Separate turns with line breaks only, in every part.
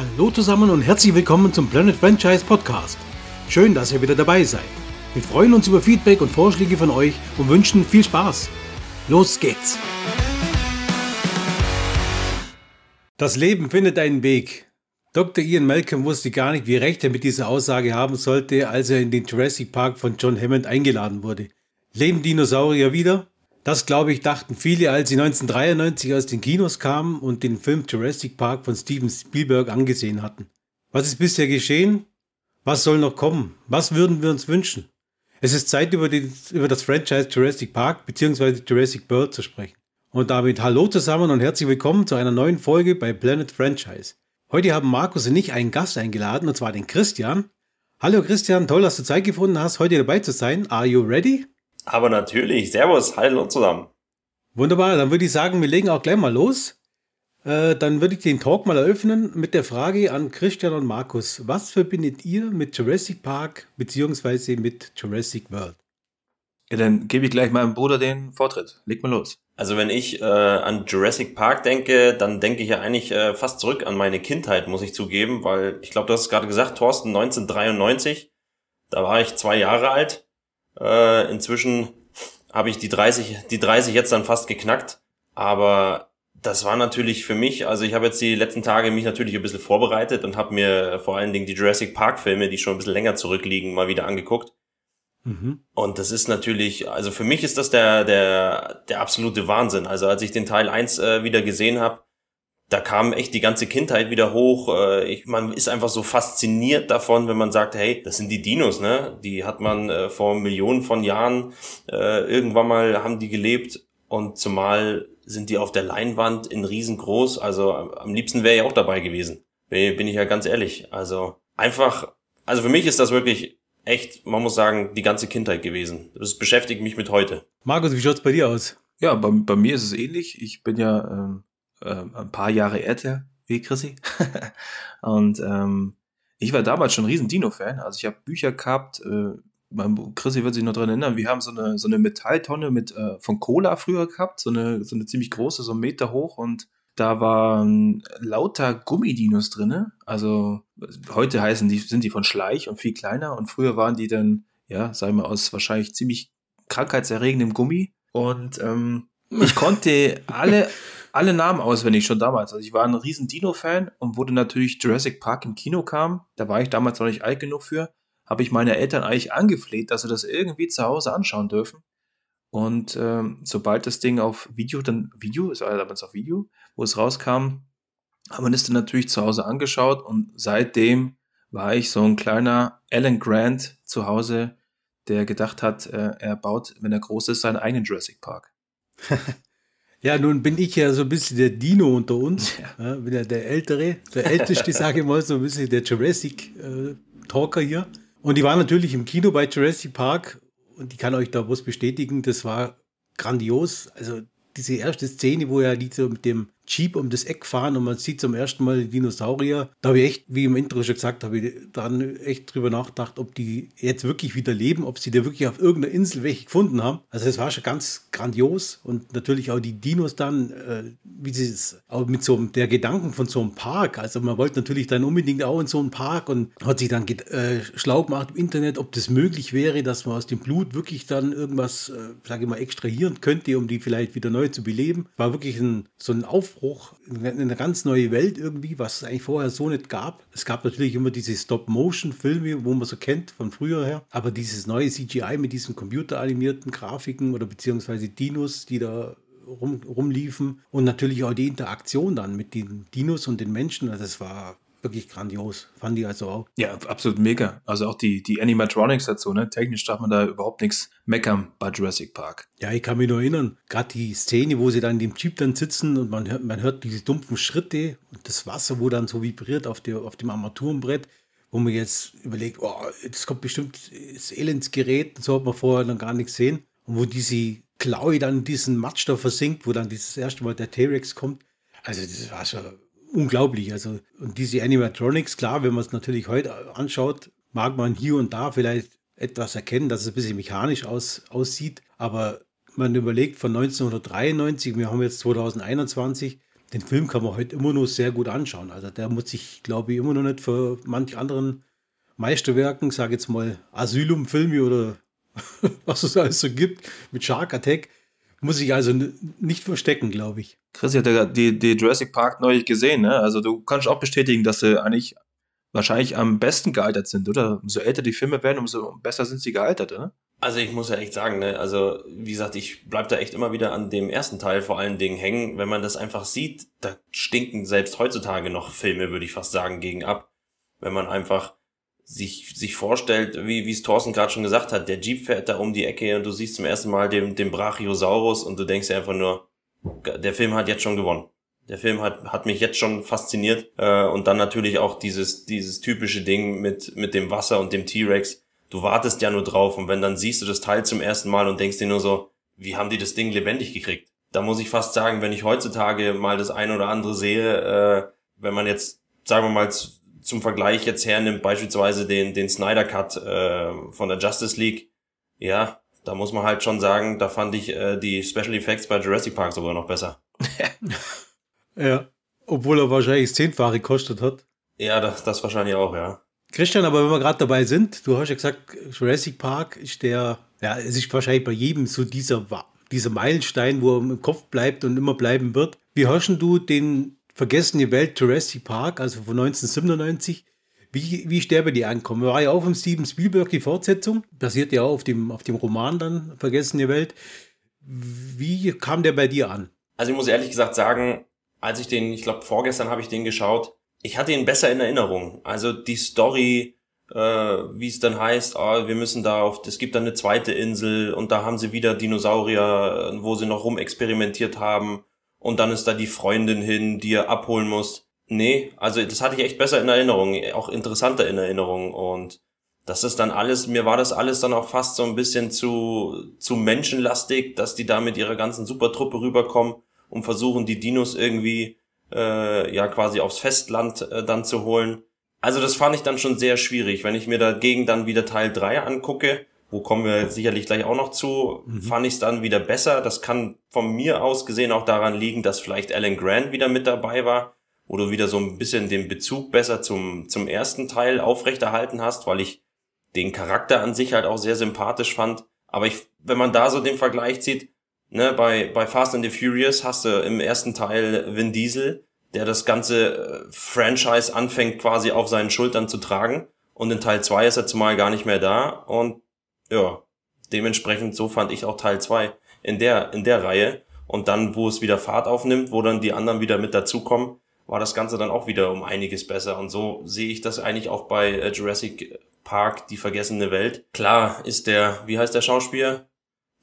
Hallo zusammen und herzlich willkommen zum Planet Franchise Podcast. Schön, dass ihr wieder dabei seid. Wir freuen uns über Feedback und Vorschläge von euch und wünschen viel Spaß. Los geht's! Das Leben findet einen Weg. Dr. Ian Malcolm wusste gar nicht, wie recht er mit dieser Aussage haben sollte, als er in den Jurassic Park von John Hammond eingeladen wurde. Leben Dinosaurier wieder? Das, glaube ich, dachten viele, als sie 1993 aus den Kinos kamen und den Film Jurassic Park von Steven Spielberg angesehen hatten. Was ist bisher geschehen? Was soll noch kommen? Was würden wir uns wünschen? Es ist Zeit, über, die, über das Franchise Jurassic Park bzw. Jurassic World zu sprechen. Und damit hallo zusammen und herzlich willkommen zu einer neuen Folge bei Planet Franchise. Heute haben Markus und ich einen Gast eingeladen, und zwar den Christian. Hallo Christian, toll, dass du Zeit gefunden hast, heute dabei zu sein. Are you ready?
Aber natürlich. Servus, hallo zusammen.
Wunderbar, dann würde ich sagen, wir legen auch gleich mal los. Äh, dann würde ich den Talk mal eröffnen mit der Frage an Christian und Markus. Was verbindet ihr mit Jurassic Park bzw. mit Jurassic World?
Ja, dann gebe ich gleich meinem Bruder den Vortritt. Leg mal los.
Also wenn ich äh, an Jurassic Park denke, dann denke ich ja eigentlich äh, fast zurück an meine Kindheit, muss ich zugeben, weil ich glaube, du hast es gerade gesagt, Thorsten, 1993, da war ich zwei Jahre alt äh, inzwischen habe ich die 30, die 30 jetzt dann fast geknackt. Aber das war natürlich für mich, also ich habe jetzt die letzten Tage mich natürlich ein bisschen vorbereitet und habe mir vor allen Dingen die Jurassic Park Filme, die schon ein bisschen länger zurückliegen, mal wieder angeguckt. Mhm. Und das ist natürlich, also für mich ist das der, der, der absolute Wahnsinn. Also als ich den Teil 1 äh, wieder gesehen habe, da kam echt die ganze Kindheit wieder hoch. Äh, ich, man ist einfach so fasziniert davon, wenn man sagt, hey, das sind die Dinos, ne? Die hat man äh, vor Millionen von Jahren äh, irgendwann mal haben die gelebt und zumal sind die auf der Leinwand in riesengroß. Also am liebsten wäre ich auch dabei gewesen. Bin ich ja ganz ehrlich. Also einfach, also für mich ist das wirklich echt, man muss sagen, die ganze Kindheit gewesen. Das beschäftigt mich mit heute.
Markus, wie schaut's bei dir aus?
Ja, bei, bei mir ist es ähnlich. Ich bin ja ähm äh, ein paar Jahre älter wie Chrissy. und ähm, ich war damals schon ein riesen Dino-Fan. Also ich habe Bücher gehabt, äh, mein Chrissy wird sich noch dran erinnern, wir haben so eine, so eine Metalltonne mit, äh, von Cola früher gehabt, so eine, so eine ziemlich große, so einen Meter hoch und da waren lauter Gummidinos drinne. Also heute heißen die, sind die von Schleich und viel kleiner und früher waren die dann, ja, sagen wir aus wahrscheinlich ziemlich krankheitserregendem Gummi. Und ähm, ich konnte alle alle Namen auswendig schon damals. Also ich war ein riesen Dino-Fan und wurde natürlich Jurassic Park im Kino kam, da war ich damals noch nicht alt genug für, habe ich meine Eltern eigentlich angefleht, dass sie das irgendwie zu Hause anschauen dürfen. Und ähm, sobald das Ding auf Video, dann Video, es war damals auf Video, wo es rauskam, haben wir das dann natürlich zu Hause angeschaut und seitdem war ich so ein kleiner Alan Grant zu Hause, der gedacht hat, äh, er baut, wenn er groß ist, seinen eigenen Jurassic Park.
Ja, nun bin ich ja so ein bisschen der Dino unter uns. Ja. bin ja der Ältere, der Älteste, sage ich mal, so ein bisschen der Jurassic-Talker äh, hier. Und die war natürlich im Kino bei Jurassic Park und ich kann euch da was bestätigen, das war grandios. Also diese erste Szene, wo er die so mit dem Jeep um das Eck fahren und man sieht zum ersten Mal die Dinosaurier. Da habe ich echt, wie im Intro schon gesagt, habe ich dann echt drüber nachgedacht, ob die jetzt wirklich wieder leben, ob sie da wirklich auf irgendeiner Insel welche gefunden haben. Also es war schon ganz grandios und natürlich auch die Dinos dann, äh, wie sie es auch mit so der Gedanken von so einem Park. Also man wollte natürlich dann unbedingt auch in so einen Park und hat sich dann äh, schlau gemacht im Internet, ob das möglich wäre, dass man aus dem Blut wirklich dann irgendwas, äh, sage ich mal, extrahieren könnte, um die vielleicht wieder neu zu beleben. War wirklich ein, so ein Aufbruch In eine ganz neue Welt irgendwie, was es eigentlich vorher so nicht gab. Es gab natürlich immer diese Stop-Motion-Filme, wo man so kennt von früher her, aber dieses neue CGI mit diesen computeranimierten Grafiken oder beziehungsweise Dinos, die da rum, rumliefen. Und natürlich auch die Interaktion dann mit den Dinos und den Menschen, also das war wirklich grandios. Fand die also auch.
Ja, absolut mega. Also auch die, die Animatronics dazu, ne? Technisch darf man da überhaupt nichts meckern bei Jurassic Park.
Ja, ich kann mich nur erinnern, gerade die Szene, wo sie dann in dem Jeep dann sitzen und man hört, man hört diese dumpfen Schritte und das Wasser, wo dann so vibriert auf, der, auf dem Armaturenbrett, wo man jetzt überlegt, oh, das kommt bestimmt das Elendsgerät, so hat man vorher noch gar nichts sehen. Und wo diese Klaue dann in diesen Matsch da versinkt, wo dann dieses erste Mal der T-Rex kommt. Also das war schon unglaublich. Also, und diese Animatronics, klar, wenn man es natürlich heute anschaut, mag man hier und da vielleicht etwas erkennen, dass es ein bisschen mechanisch aus, aussieht. Aber man überlegt von 1993, wir haben jetzt 2021, den Film kann man heute immer noch sehr gut anschauen. Also der muss sich, glaube ich, immer noch nicht für manch anderen Meisterwerken, sage jetzt mal Asylum-Filme oder was es alles so gibt, mit Shark Attack, muss ich also nicht verstecken, glaube ich.
Chris, ich hatte die, die Jurassic Park neulich gesehen, ne? Also du kannst auch bestätigen, dass sie eigentlich wahrscheinlich am besten gealtert sind, oder? Umso älter die Filme werden, umso besser sind sie gealtert, oder?
Also ich muss ja echt sagen, ne, also wie gesagt, ich bleib da echt immer wieder an dem ersten Teil vor allen Dingen hängen. Wenn man das einfach sieht, da stinken selbst heutzutage noch Filme, würde ich fast sagen, gegen ab. Wenn man einfach sich, sich vorstellt, wie wie es Thorsten gerade schon gesagt hat, der Jeep fährt da um die Ecke und du siehst zum ersten Mal den, den Brachiosaurus und du denkst dir einfach nur, der Film hat jetzt schon gewonnen. Der Film hat, hat mich jetzt schon fasziniert. Äh, und dann natürlich auch dieses, dieses typische Ding mit, mit dem Wasser und dem T-Rex. Du wartest ja nur drauf und wenn dann siehst du das Teil zum ersten Mal und denkst dir nur so, wie haben die das Ding lebendig gekriegt? Da muss ich fast sagen, wenn ich heutzutage mal das ein oder andere sehe, äh, wenn man jetzt, sagen wir mal, zum Vergleich jetzt hernimmt, beispielsweise den, den Snyder Cut äh, von der Justice League, ja, da muss man halt schon sagen, da fand ich äh, die Special Effects bei Jurassic Park sogar noch besser.
ja, obwohl er wahrscheinlich zehnfache gekostet hat.
Ja, das, das wahrscheinlich auch, ja.
Christian, aber wenn wir gerade dabei sind, du hast ja gesagt, Jurassic Park ist der, ja, es ist wahrscheinlich bei jedem so dieser, dieser Meilenstein, wo er im Kopf bleibt und immer bleiben wird. Wie hast du den Vergessene Welt Jurassic Park, also von 1997, wie, wie bei dir angekommen? War ja auch von Steven Spielberg die Fortsetzung, basiert ja auch auf dem, auf dem Roman dann, Vergessene Welt. Wie kam der bei dir an?
Also ich muss ehrlich gesagt sagen, als ich den, ich glaube vorgestern habe ich den geschaut, ich hatte ihn besser in Erinnerung. Also die Story, äh, wie es dann heißt, oh, wir müssen da auf, es gibt dann eine zweite Insel und da haben sie wieder Dinosaurier, wo sie noch rumexperimentiert haben und dann ist da die Freundin hin, die er abholen muss. Nee, also das hatte ich echt besser in Erinnerung, auch interessanter in Erinnerung und das ist dann alles, mir war das alles dann auch fast so ein bisschen zu, zu menschenlastig, dass die da mit ihrer ganzen Supertruppe rüberkommen und versuchen, die Dinos irgendwie äh, ja quasi aufs Festland äh, dann zu holen. Also das fand ich dann schon sehr schwierig. Wenn ich mir dagegen dann wieder Teil 3 angucke, wo kommen wir sicherlich gleich auch noch zu, mhm. fand ich es dann wieder besser. Das kann von mir aus gesehen auch daran liegen, dass vielleicht Alan Grant wieder mit dabei war, wo du wieder so ein bisschen den Bezug besser zum, zum ersten Teil aufrechterhalten hast, weil ich den Charakter an sich halt auch sehr sympathisch fand. Aber ich, wenn man da so den Vergleich zieht, ne, bei, bei Fast and the Furious hast du im ersten Teil Vin Diesel, der das ganze äh, Franchise anfängt quasi auf seinen Schultern zu tragen. Und in Teil 2 ist er zumal gar nicht mehr da. Und ja, dementsprechend so fand ich auch Teil 2 in der, in der Reihe. Und dann, wo es wieder Fahrt aufnimmt, wo dann die anderen wieder mit dazukommen, war das Ganze dann auch wieder um einiges besser. Und so sehe ich das eigentlich auch bei äh, Jurassic Park, die vergessene Welt. Klar ist der, wie heißt der Schauspieler,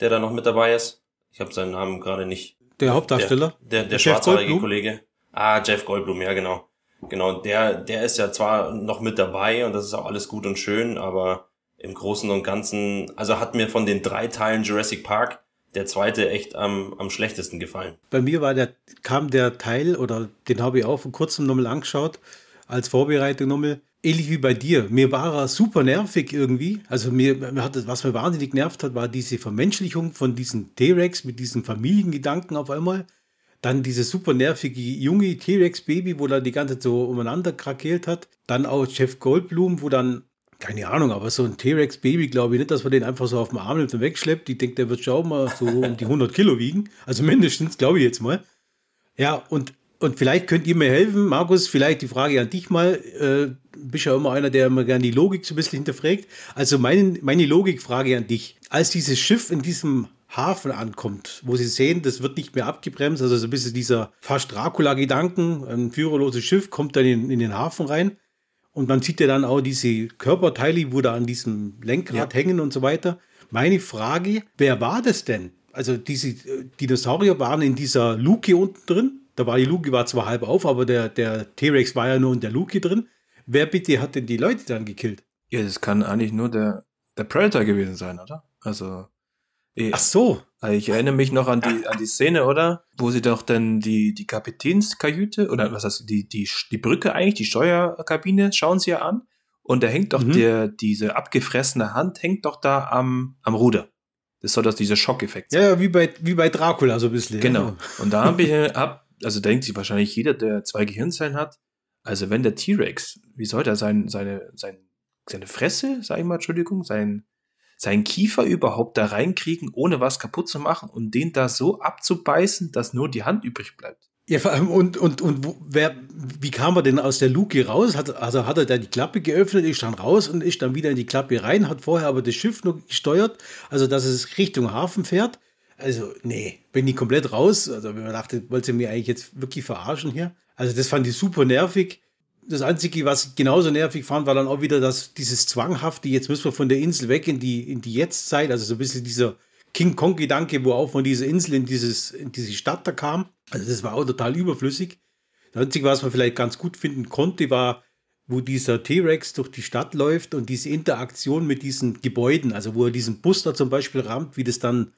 der da noch mit dabei ist? Ich habe seinen Namen gerade nicht.
Der Hauptdarsteller?
Der, der, der schwarzhaarige Kollege. Ah, Jeff Goldblum, ja genau. Genau, der, der ist ja zwar noch mit dabei und das ist auch alles gut und schön, aber im Großen und Ganzen, also hat mir von den drei Teilen Jurassic Park der zweite echt am, am schlechtesten gefallen.
Bei mir war der, kam der Teil, oder den habe ich auch vor kurzem nochmal angeschaut, als Vorbereitung nochmal, ähnlich wie bei dir. Mir war er super nervig irgendwie. Also mir, mir hat das, was mir wahnsinnig nervt hat, war diese Vermenschlichung von diesem T-Rex mit diesem Familiengedanken auf einmal. Dann dieses super nervige junge T-Rex-Baby, wo da die ganze Zeit so umeinander krakeelt hat. Dann auch Jeff Goldblum, wo dann keine Ahnung, aber so ein T-Rex-Baby glaube ich nicht, dass man den einfach so auf dem Arm nimmt und wegschleppt. Ich denke, der wird schon mal so um die 100 Kilo wiegen. Also mindestens, glaube ich jetzt mal. Ja, und, und vielleicht könnt ihr mir helfen. Markus, vielleicht die Frage an dich mal. Äh, bist ja immer einer, der immer gerne die Logik so ein bisschen hinterfragt. Also meine, meine Logikfrage an dich. Als dieses Schiff in diesem Hafen ankommt, wo sie sehen, das wird nicht mehr abgebremst, also so ein bisschen dieser fast Dracula-Gedanken, ein führerloses Schiff kommt dann in, in den Hafen rein und man sieht ja dann auch diese Körperteile, wo da an diesem Lenkrad ja. hängen und so weiter. Meine Frage, wer war das denn? Also diese äh, Dinosaurier waren in dieser Luke unten drin. Da war die Luke war zwar halb auf, aber der, der T-Rex war ja nur in der Luke drin. Wer bitte hat denn die Leute dann gekillt?
Ja, das kann eigentlich nur der, der Predator gewesen sein, oder? Also
Ach so.
Also ich erinnere mich noch an die, an die Szene, oder? Wo sie doch dann die, die Kapitänskajüte, oder was heißt, die, die, die Brücke eigentlich, die Steuerkabine, schauen sie ja an. Und da hängt doch mhm. der, diese abgefressene Hand hängt doch da am, am Ruder. Das soll doch dieser Schockeffekt
sein. Ja, wie bei, wie bei Dracula so ein bisschen.
Genau. Und da hab ich, hab, also denkt sich wahrscheinlich jeder, der zwei Gehirnzellen hat, also wenn der T-Rex, wie soll der sein, seine, sein, seine Fresse, sag ich mal, Entschuldigung, sein, sein Kiefer überhaupt da reinkriegen, ohne was kaputt zu machen und den da so abzubeißen, dass nur die Hand übrig bleibt.
Ja, vor allem, und, und, und wer, wie kam er denn aus der Luke raus? Hat, also hat er da die Klappe geöffnet, ist dann raus und ist dann wieder in die Klappe rein, hat vorher aber das Schiff noch gesteuert, also dass es Richtung Hafen fährt. Also, nee, bin ich komplett raus. Also, wenn man dachte, wollte mir eigentlich jetzt wirklich verarschen hier? Also, das fand ich super nervig. Das Einzige, was ich genauso nervig fand, war dann auch wieder das, dieses Zwanghafte, jetzt müssen wir von der Insel weg in die, in die Jetztzeit. Also, so ein bisschen dieser King Kong-Gedanke, wo auch von dieser Insel in, dieses, in diese Stadt da kam. Also, das war auch total überflüssig. Das Einzige, was man vielleicht ganz gut finden konnte, war, wo dieser T-Rex durch die Stadt läuft und diese Interaktion mit diesen Gebäuden, also wo er diesen Bus da zum Beispiel rammt, wie das dann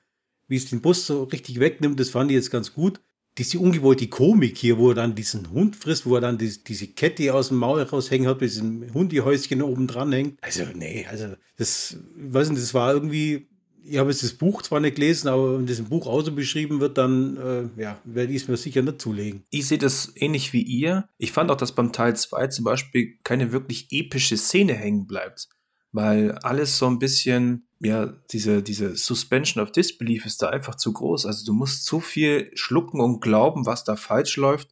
wie es den Bus so richtig wegnimmt, das fand ich jetzt ganz gut. Diese ungewollte Komik hier, wo er dann diesen Hund frisst, wo er dann die, diese Kette aus dem Maul raushängen hat, mit diesem Hundihäuschen oben dran hängt. Also, nee, also, das, weiß nicht, das war irgendwie, ich habe jetzt das Buch zwar nicht gelesen, aber wenn das im Buch auch so beschrieben wird, dann äh, ja, werde ich es mir sicher nicht zulegen.
Ich sehe das ähnlich wie ihr. Ich fand auch, dass beim Teil 2 zum Beispiel keine wirklich epische Szene hängen bleibt, weil alles so ein bisschen ja, diese, diese Suspension of Disbelief ist da einfach zu groß. Also du musst zu viel schlucken und glauben, was da falsch läuft,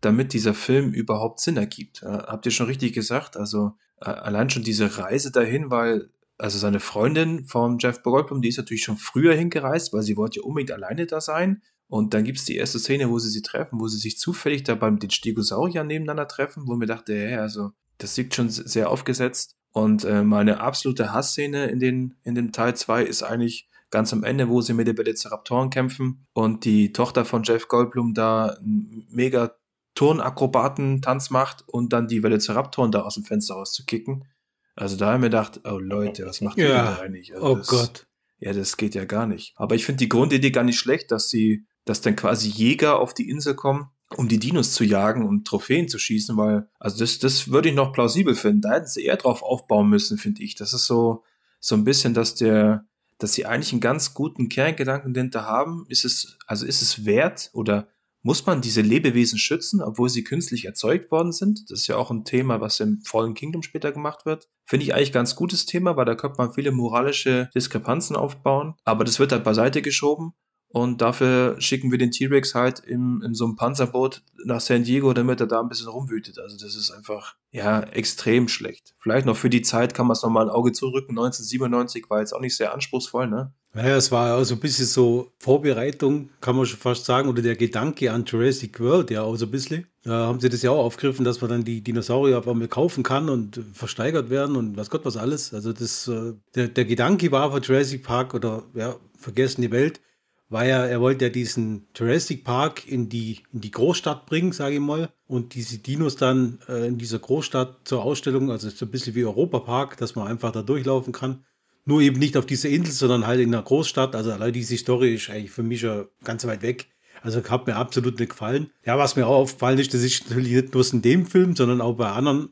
damit dieser Film überhaupt Sinn ergibt. Äh, habt ihr schon richtig gesagt? Also äh, allein schon diese Reise dahin, weil also seine Freundin von Jeff Goldblum, die ist natürlich schon früher hingereist, weil sie wollte ja unbedingt alleine da sein. Und dann gibt's die erste Szene, wo sie sie treffen, wo sie sich zufällig da beim den Stegosaurier nebeneinander treffen, wo mir dachte, ja, also das liegt schon sehr aufgesetzt. Und äh, meine absolute Hassszene in, den, in dem Teil 2 ist eigentlich ganz am Ende, wo sie mit den Velociraptoren kämpfen und die Tochter von Jeff Goldblum da einen mega Turnakrobaten-Tanz macht und dann die Velociraptoren da aus dem Fenster rauszukicken. Also da haben wir gedacht, oh Leute, was macht ihr
ja.
da eigentlich?
Also oh
das,
Gott.
Ja, das geht ja gar nicht. Aber ich finde die Grundidee gar nicht schlecht, dass sie, dass dann quasi Jäger auf die Insel kommen um die Dinos zu jagen und Trophäen zu schießen, weil, also das, das würde ich noch plausibel finden. Da hätten sie eher drauf aufbauen müssen, finde ich. Das ist so, so ein bisschen, dass der, dass sie eigentlich einen ganz guten Kerngedanken dahinter haben. Ist es, also ist es wert oder muss man diese Lebewesen schützen, obwohl sie künstlich erzeugt worden sind? Das ist ja auch ein Thema, was im Fallen Kingdom später gemacht wird. Finde ich eigentlich ganz gutes Thema, weil da könnte man viele moralische Diskrepanzen aufbauen. Aber das wird halt beiseite geschoben. Und dafür schicken wir den T-Rex halt im, in so einem Panzerboot nach San Diego, damit er da ein bisschen rumwütet. Also das ist einfach, ja, extrem schlecht. Vielleicht noch für die Zeit kann man es nochmal ein Auge zurücken. 1997 war jetzt auch nicht sehr anspruchsvoll, ne?
Naja, es war auch so ein bisschen so Vorbereitung, kann man schon fast sagen, oder der Gedanke an Jurassic World, ja, auch so ein bisschen. Da haben sie das ja auch aufgegriffen, dass man dann die Dinosaurier auf einmal kaufen kann und versteigert werden und was Gott was alles. Also das, äh, der, der Gedanke war für Jurassic Park oder ja, vergessene Welt, war ja, er wollte ja diesen Jurassic Park in die, in die Großstadt bringen, sage ich mal, und diese Dinos dann äh, in dieser Großstadt zur Ausstellung, also so ein bisschen wie Europa Park, dass man einfach da durchlaufen kann. Nur eben nicht auf dieser Insel, sondern halt in der Großstadt. Also allein diese Story ist eigentlich für mich schon ganz weit weg. Also hat mir absolut nicht gefallen. Ja, was mir auch aufgefallen ist, das ist natürlich nicht bloß in dem Film, sondern auch bei anderen,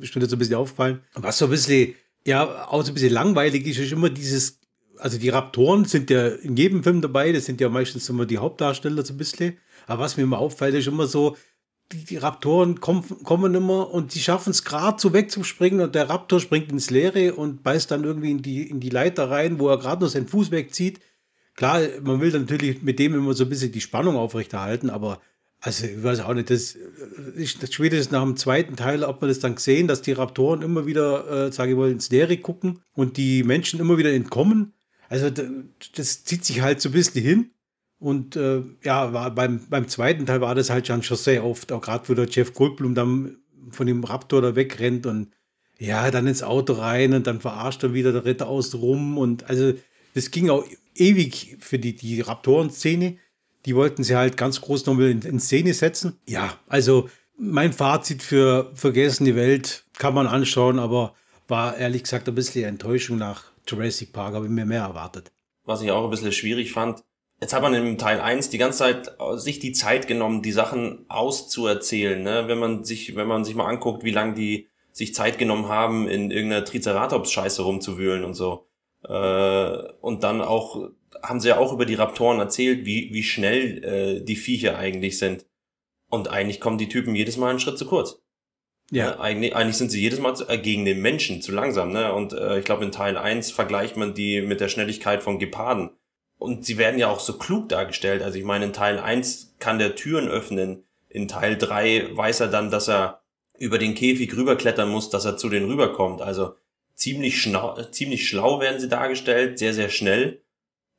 ist mir das ein bisschen aufgefallen. Was so ein bisschen, ja, auch so ein bisschen langweilig ist, ist immer dieses also die Raptoren sind ja in jedem Film dabei, das sind ja meistens immer die Hauptdarsteller so ein bisschen. Aber was mir immer auffällt, ist immer so, die, die Raptoren kommen, kommen immer und die schaffen es gerade so wegzuspringen und der Raptor springt ins Leere und beißt dann irgendwie in die, in die Leiter rein, wo er gerade noch seinen Fuß wegzieht. Klar, man will natürlich mit dem immer so ein bisschen die Spannung aufrechterhalten, aber also ich weiß auch nicht, das ist spätestens nach dem zweiten Teil hat man das dann gesehen, dass die Raptoren immer wieder, äh, sage ich mal, ins Leere gucken und die Menschen immer wieder entkommen. Also das zieht sich halt so ein bisschen hin. Und äh, ja, war beim, beim zweiten Teil war das halt schon sehr oft, auch gerade wo der Jeff Goldblum dann von dem Raptor da wegrennt und ja, dann ins Auto rein und dann verarscht er wieder der Ritter aus rum. Und also das ging auch ewig für die, die Raptoren-Szene. Die wollten sie halt ganz groß nochmal in, in Szene setzen. Ja, also mein Fazit für Vergessene Welt kann man anschauen, aber war ehrlich gesagt ein bisschen Enttäuschung nach Jurassic Park, habe ich mir mehr erwartet.
Was ich auch ein bisschen schwierig fand, jetzt hat man im Teil 1 die ganze Zeit sich die Zeit genommen, die Sachen auszuerzählen, ne? Wenn man sich, wenn man sich mal anguckt, wie lange die sich Zeit genommen haben, in irgendeiner Triceratops-Scheiße rumzuwühlen und so. Äh, und dann auch, haben sie ja auch über die Raptoren erzählt, wie, wie schnell äh, die Viecher eigentlich sind. Und eigentlich kommen die Typen jedes Mal einen Schritt zu kurz. Ja. ja eigentlich, eigentlich sind sie jedes Mal zu, äh, gegen den Menschen zu langsam, ne? Und äh, ich glaube, in Teil 1 vergleicht man die mit der Schnelligkeit von Geparden. Und sie werden ja auch so klug dargestellt. Also ich meine, in Teil 1 kann der Türen öffnen. In Teil 3 weiß er dann, dass er über den Käfig rüberklettern muss, dass er zu denen rüberkommt. Also ziemlich, schnau ziemlich schlau werden sie dargestellt, sehr, sehr schnell.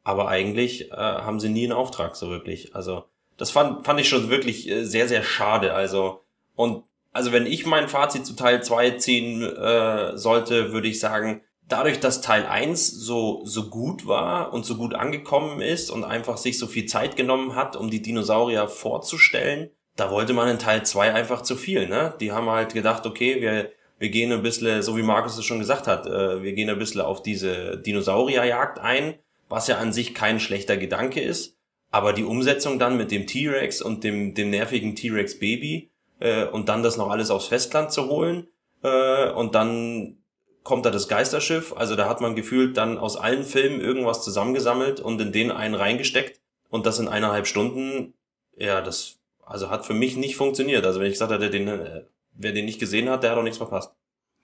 Aber eigentlich äh, haben sie nie einen Auftrag so wirklich. Also das fand, fand ich schon wirklich äh, sehr, sehr schade. Also, und also wenn ich mein Fazit zu Teil 2 ziehen äh, sollte, würde ich sagen, dadurch, dass Teil 1 so, so gut war und so gut angekommen ist und einfach sich so viel Zeit genommen hat, um die Dinosaurier vorzustellen, da wollte man in Teil 2 einfach zu viel, ne? Die haben halt gedacht, okay, wir, wir gehen ein bisschen, so wie Markus es schon gesagt hat, äh, wir gehen ein bisschen auf diese Dinosaurierjagd ein, was ja an sich kein schlechter Gedanke ist. Aber die Umsetzung dann mit dem T-Rex und dem, dem nervigen T-Rex-Baby, äh, und dann das noch alles aufs Festland zu holen äh, und dann kommt da das Geisterschiff. Also da hat man gefühlt dann aus allen Filmen irgendwas zusammengesammelt und in den einen reingesteckt und das in eineinhalb Stunden. Ja, das also hat für mich nicht funktioniert. Also wenn ich gesagt hätte, den, äh, wer den nicht gesehen hat, der hat auch nichts verpasst.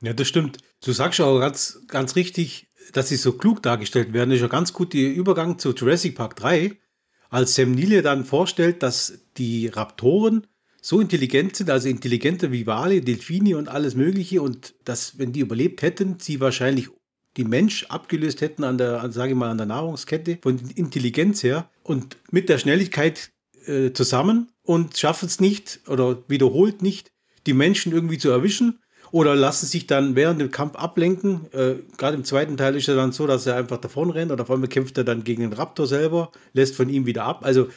Ja, das stimmt. Du sagst auch ganz, ganz richtig, dass sie so klug dargestellt werden. Das ist ja ganz gut der Übergang zu Jurassic Park 3, als Sam Neill dann vorstellt, dass die Raptoren so intelligent sind, also intelligenter wie Wale, Delfini und alles Mögliche und dass, wenn die überlebt hätten, sie wahrscheinlich die Mensch abgelöst hätten an der, sage ich mal, an der Nahrungskette von Intelligenz her und mit der Schnelligkeit äh, zusammen und schaffen es nicht oder wiederholt nicht, die Menschen irgendwie zu erwischen oder lassen sich dann während dem Kampf ablenken. Äh, Gerade im zweiten Teil ist er dann so, dass er einfach davon rennt oder auf einmal kämpft er dann gegen den Raptor selber, lässt von ihm wieder ab. Also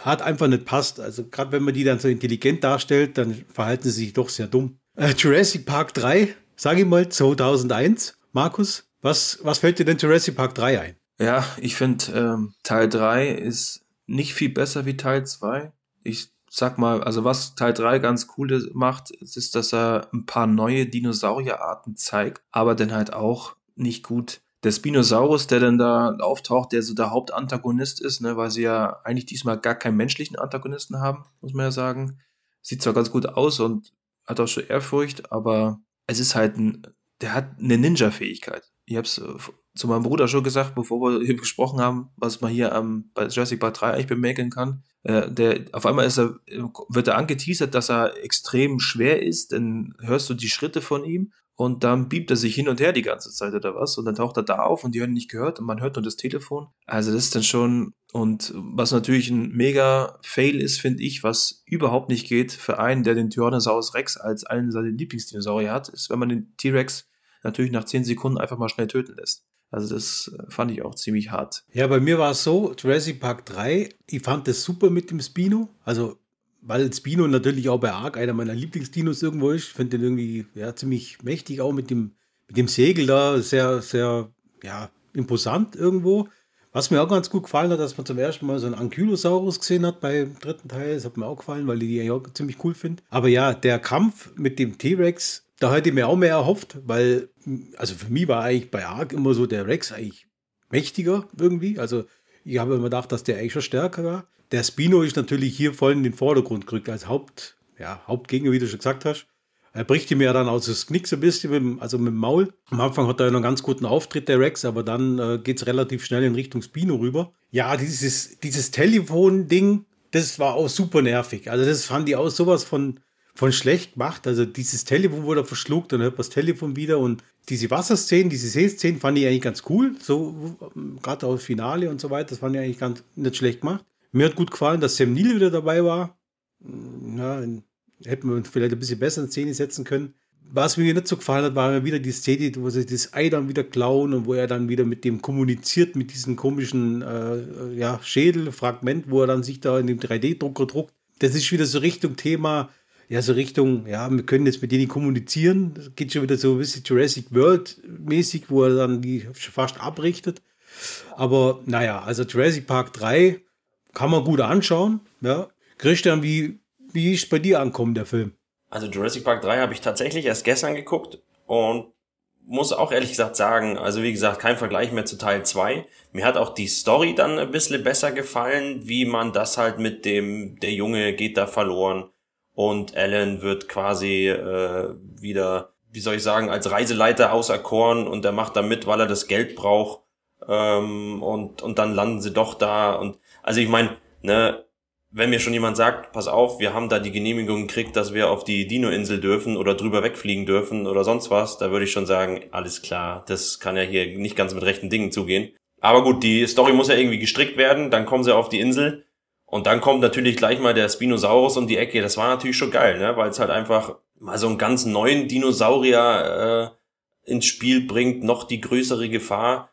hat einfach nicht passt. Also gerade wenn man die dann so intelligent darstellt, dann verhalten sie sich doch sehr dumm. Äh, Jurassic Park 3, sage ich mal 2001. Markus, was, was fällt dir denn Jurassic Park 3 ein?
Ja, ich finde ähm, Teil 3 ist nicht viel besser wie Teil 2. Ich sag mal, also was Teil 3 ganz cool macht, ist, dass er ein paar neue Dinosaurierarten zeigt, aber dann halt auch nicht gut der Spinosaurus, der dann da auftaucht, der so der Hauptantagonist ist, ne, weil sie ja eigentlich diesmal gar keinen menschlichen Antagonisten haben, muss man ja sagen. Sieht zwar ganz gut aus und hat auch schon Ehrfurcht, aber es ist halt ein, der hat eine Ninja-Fähigkeit. Ich hab's äh, zu meinem Bruder schon gesagt, bevor wir hier gesprochen haben, was man hier ähm, bei Jurassic Park 3 eigentlich bemerken kann. Äh, der, auf einmal ist er, wird er angeteasert, dass er extrem schwer ist, dann hörst du die Schritte von ihm und dann biebt er sich hin und her die ganze Zeit oder was und dann taucht er da auf und die hören nicht gehört und man hört nur das Telefon. Also das ist dann schon und was natürlich ein mega Fail ist, finde ich, was überhaupt nicht geht für einen, der den Tyrannosaurus Rex als einen seiner Lieblingsdinosaurier hat, ist, wenn man den T-Rex natürlich nach 10 Sekunden einfach mal schnell töten lässt. Also das fand ich auch ziemlich hart.
Ja, bei mir war es so, Jurassic Park 3, ich fand das super mit dem Spino. Also weil Spino natürlich auch bei Ark einer meiner Lieblingsdinos irgendwo ist. Ich finde den irgendwie ja, ziemlich mächtig, auch mit dem, mit dem Segel da, sehr, sehr ja, imposant irgendwo. Was mir auch ganz gut gefallen hat, dass man zum ersten Mal so einen Ankylosaurus gesehen hat beim dritten Teil. Das hat mir auch gefallen, weil ich die auch ziemlich cool finde. Aber ja, der Kampf mit dem T-Rex, da hätte ich mir auch mehr erhofft, weil, also für mich war eigentlich bei Ark immer so der Rex eigentlich mächtiger irgendwie. Also ich habe immer gedacht, dass der eigentlich schon stärker war der Spino ist natürlich hier voll in den Vordergrund gerückt als Haupt, ja, Hauptgegner, wie du schon gesagt hast. Er bricht ihm ja dann aus das Knick so ein bisschen, mit dem, also mit dem Maul. Am Anfang hat er ja noch einen ganz guten Auftritt, der Rex, aber dann äh, geht es relativ schnell in Richtung Spino rüber. Ja, dieses, dieses Telefon-Ding, das war auch super nervig. Also das fand ich auch sowas von, von schlecht gemacht. Also dieses Telefon wurde verschluckt, dann hört man das Telefon wieder und diese Wasserszenen, diese Seeszenen fand ich eigentlich ganz cool. So, gerade auch Finale und so weiter, das fand ich eigentlich ganz nicht schlecht gemacht. Mir hat gut gefallen, dass Sam Neill wieder dabei war. Ja, hätten wir uns vielleicht ein bisschen besser in Szene setzen können. Was mir nicht so gefallen hat, war wieder die Szene, wo sie das Ei dann wieder klauen und wo er dann wieder mit dem kommuniziert, mit diesem komischen äh, ja, Schädelfragment, wo er dann sich da in dem 3D-Drucker druckt. Das ist wieder so Richtung Thema, ja, so Richtung, ja, wir können jetzt mit denen kommunizieren. Das geht schon wieder so ein bisschen Jurassic World-mäßig, wo er dann die fast abrichtet. Aber naja, also Jurassic Park 3 kann man gut anschauen. Ja. Christian, wie, wie ist bei dir ankommen, der Film?
Also Jurassic Park 3 habe ich tatsächlich erst gestern geguckt und muss auch ehrlich gesagt sagen, also wie gesagt, kein Vergleich mehr zu Teil 2. Mir hat auch die Story dann ein bisschen besser gefallen, wie man das halt mit dem, der Junge geht da verloren. Und Alan wird quasi äh, wieder, wie soll ich sagen, als Reiseleiter auserkoren und er macht da mit, weil er das Geld braucht. Ähm, und, und dann landen sie doch da. Und also ich meine, ne, wenn mir schon jemand sagt, pass auf, wir haben da die Genehmigung gekriegt, dass wir auf die Dino-Insel dürfen oder drüber wegfliegen dürfen oder sonst was, da würde ich schon sagen, alles klar, das kann ja hier nicht ganz mit rechten Dingen zugehen. Aber gut, die Story muss ja irgendwie gestrickt werden, dann kommen sie auf die Insel und dann kommt natürlich gleich mal der Spinosaurus um die Ecke. Das war natürlich schon geil, ne? weil es halt einfach mal so einen ganz neuen Dinosaurier äh, ins Spiel bringt, noch die größere Gefahr.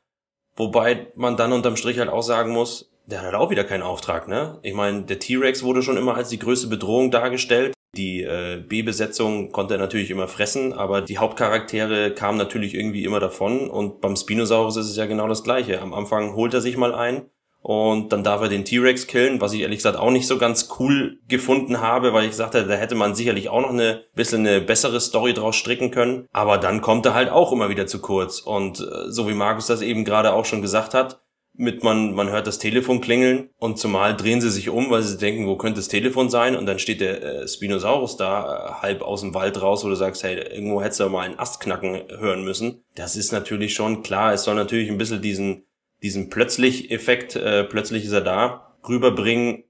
Wobei man dann unterm Strich halt auch sagen muss, der hat halt auch wieder keinen Auftrag, ne? Ich meine, der T-Rex wurde schon immer als die größte Bedrohung dargestellt. Die äh, B-Besetzung konnte er natürlich immer fressen, aber die Hauptcharaktere kamen natürlich irgendwie immer davon. Und beim Spinosaurus ist es ja genau das Gleiche. Am Anfang holt er sich mal ein und dann darf er den T-Rex killen, was ich ehrlich gesagt auch nicht so ganz cool gefunden habe, weil ich hätte, da hätte man sicherlich auch noch eine bisschen eine bessere Story draus stricken können. Aber dann kommt er halt auch immer wieder zu kurz. Und äh, so wie Markus das eben gerade auch schon gesagt hat, mit man, man hört das Telefon klingeln und zumal drehen sie sich um, weil sie denken, wo könnte das Telefon sein? Und dann steht der äh, Spinosaurus da äh, halb aus dem Wald raus, wo du sagst, hey, irgendwo hättest du mal einen Ast knacken hören müssen. Das ist natürlich schon klar. Es soll natürlich ein bisschen diesen, diesen plötzlich Effekt, äh, plötzlich ist er da, rüberbringen.